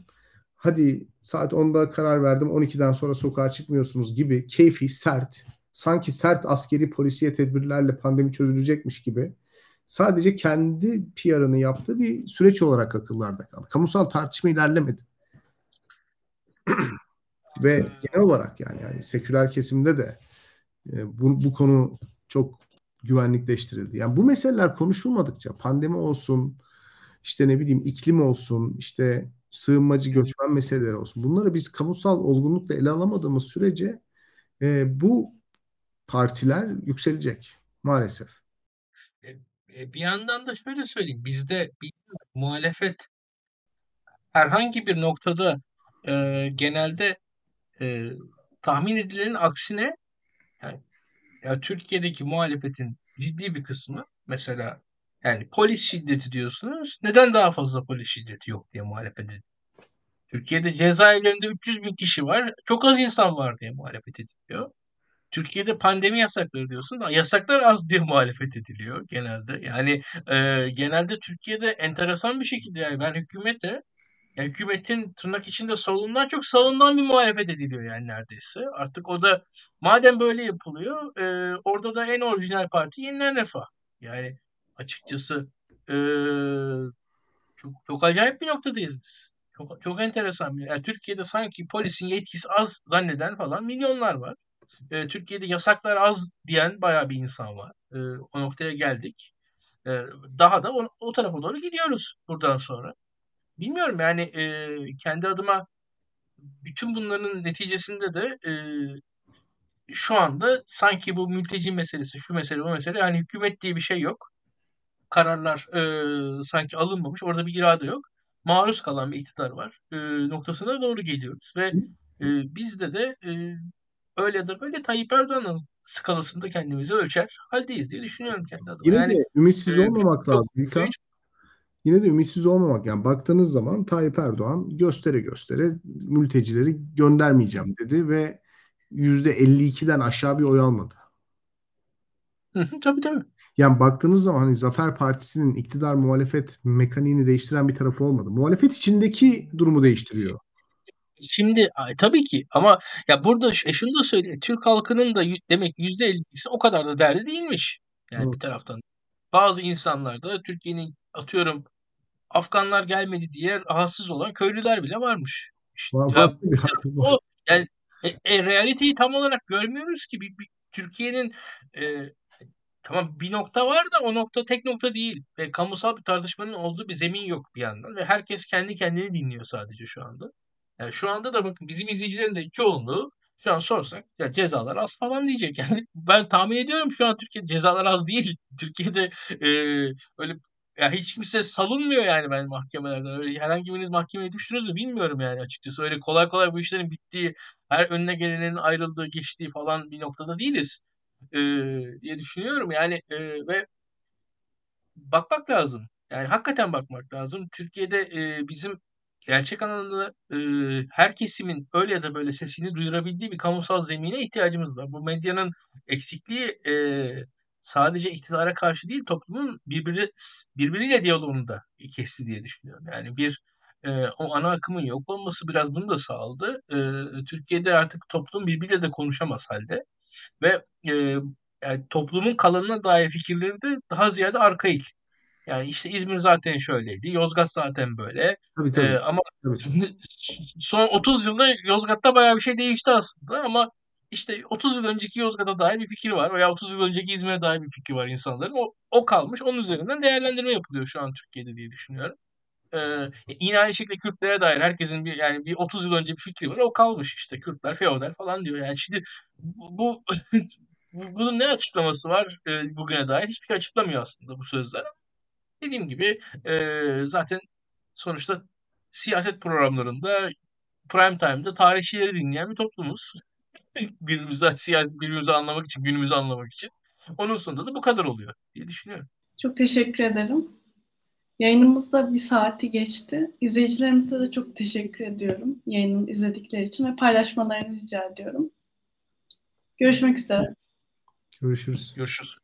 Speaker 3: hadi saat 10'da karar verdim 12'den sonra sokağa çıkmıyorsunuz gibi keyfi, sert, sanki sert askeri polisiye tedbirlerle pandemi çözülecekmiş gibi sadece kendi PR'ını yaptığı bir süreç olarak akıllarda kaldı. Kamusal tartışma ilerlemedi. Ve genel olarak yani, yani seküler kesimde de e, bu, bu konu çok güvenlikleştirildi. Yani bu meseleler konuşulmadıkça pandemi olsun, işte ne bileyim iklim olsun, işte sığınmacı göçmen meseleleri olsun. Bunları biz kamusal olgunlukla ele alamadığımız sürece e, bu partiler yükselecek maalesef.
Speaker 2: E, e, bir yandan da şöyle söyleyeyim. Bizde bir muhalefet herhangi bir noktada e, genelde e, tahmin edilenin aksine yani, ya Türkiye'deki muhalefetin ciddi bir kısmı mesela yani polis şiddeti diyorsunuz. Neden daha fazla polis şiddeti yok diye muhalefet ediyor. Türkiye'de cezaevlerinde 300 bin kişi var. Çok az insan var diye muhalefet ediliyor. Türkiye'de pandemi yasakları diyorsun. Yasaklar az diye muhalefet ediliyor genelde. Yani e, genelde Türkiye'de enteresan bir şekilde yani ben hükümete yani hükümetin tırnak içinde solundan çok sağından bir muhalefet ediliyor yani neredeyse. Artık o da madem böyle yapılıyor e, orada da en orijinal parti Yeniler Refah. Yani açıkçası e, çok, çok acayip bir noktadayız biz. Çok, çok enteresan. Yani Türkiye'de sanki polisin yetkisi az zanneden falan milyonlar var. E, Türkiye'de yasaklar az diyen bayağı bir insan var. E, o noktaya geldik. E, daha da o, o tarafa doğru gidiyoruz buradan sonra. Bilmiyorum yani e, kendi adıma bütün bunların neticesinde de e, şu anda sanki bu mülteci meselesi, şu mesele, o mesele yani hükümet diye bir şey yok. Kararlar e, sanki alınmamış. Orada bir irade yok. Maruz kalan bir iktidar var. E, noktasına doğru geliyoruz ve e, bizde de e, öyle ya da böyle Tayyip Erdoğan'ın skalasında kendimizi ölçer haldeyiz diye düşünüyorum kendi adıma.
Speaker 3: Yine
Speaker 2: yani,
Speaker 3: de ümitsiz
Speaker 2: e,
Speaker 3: olmamak
Speaker 2: çok
Speaker 3: lazım. İlkan. Yine de ümitsiz olmamak. Yani baktığınız zaman Tayyip Erdoğan göstere göstere mültecileri göndermeyeceğim dedi ve %52'den aşağı bir oy almadı.
Speaker 2: Hı hı, tabii tabii.
Speaker 3: Yani baktığınız zaman hani Zafer Partisi'nin iktidar muhalefet mekaniğini değiştiren bir tarafı olmadı. Muhalefet içindeki durumu değiştiriyor.
Speaker 2: Şimdi tabii ki ama ya burada e, şunu da söyleyeyim. Türk halkının da demek yüzde 50'si o kadar da derdi değilmiş. Yani
Speaker 3: Evet.
Speaker 2: bir taraftan. Bazı insanlar da Türkiye'nin atıyorum Afganlar gelmedi diye rahatsız olan köylüler bile varmış. İşte,
Speaker 3: Var,
Speaker 2: ya bir o yani e, e, realiteyi tam olarak görmüyoruz ki. Bir, bir- Türkiye'nin e, Tamam bir nokta var da o nokta tek nokta değil. Ve kamusal bir tartışmanın olduğu bir zemin yok bir yandan. Ve herkes kendi kendini dinliyor sadece şu anda. Yani şu anda da bakın bizim izleyicilerin de çoğunluğu şu an sorsak ya cezalar az falan diyecek. Yani ben tahmin ediyorum şu an Türkiye'de cezalar az değil. Türkiye'de e, öyle ya hiç kimse salınmıyor yani ben mahkemelerden. Öyle herhangi biriniz mahkemeye düştünüz mü bilmiyorum yani açıkçası. Öyle kolay kolay bu işlerin bittiği, her önüne gelenin ayrıldığı, geçtiği falan bir noktada değiliz e, diye düşünüyorum. Yani e, ve bakmak lazım. Yani hakikaten bakmak lazım. Türkiye'de e, bizim gerçek anlamda e, her kesimin öyle ya da böyle sesini duyurabildiği bir kamusal zemine ihtiyacımız var. Bu medyanın eksikliği e, sadece iktidara karşı değil toplumun birbiri, birbiriyle diyaloğunu da kesti diye düşünüyorum. Yani bir e, o ana akımın yok olması biraz bunu da sağladı. E, Türkiye'de artık toplum birbiriyle de konuşamaz halde ve e, yani toplumun kalanına dair fikirleri de daha ziyade arkaik. Yani işte İzmir zaten şöyleydi, Yozgat zaten böyle.
Speaker 3: Tabii tabii.
Speaker 2: Ee, ama
Speaker 3: tabii.
Speaker 2: son 30 yılda Yozgat'ta bayağı bir şey değişti aslında ama işte 30 yıl önceki Yozgat'a dair bir fikir var veya 30 yıl önceki İzmir'e dair bir fikir var insanların. O, o kalmış, onun üzerinden değerlendirme yapılıyor şu an Türkiye'de diye düşünüyorum. Ee, yine aynı şekilde Kürtlere dair herkesin bir yani bir 30 yıl önce bir fikri var. O kalmış işte Kürtler feodal falan diyor. Yani şimdi bu, bu bunun ne açıklaması var e, bugüne dair? Hiçbir şey açıklamıyor aslında bu sözler. Dediğim gibi e, zaten sonuçta siyaset programlarında prime time'da tarihçileri dinleyen bir toplumuz. birbirimizi siyasi birbirimizi anlamak için, günümüzü anlamak için. Onun sonunda da bu kadar oluyor diye düşünüyorum.
Speaker 1: Çok teşekkür ederim. Yayınımız da bir saati geçti. İzleyicilerimize de çok teşekkür ediyorum yayının izledikleri için ve paylaşmalarını rica ediyorum. Görüşmek üzere.
Speaker 3: Görüşürüz.
Speaker 2: Görüşürüz.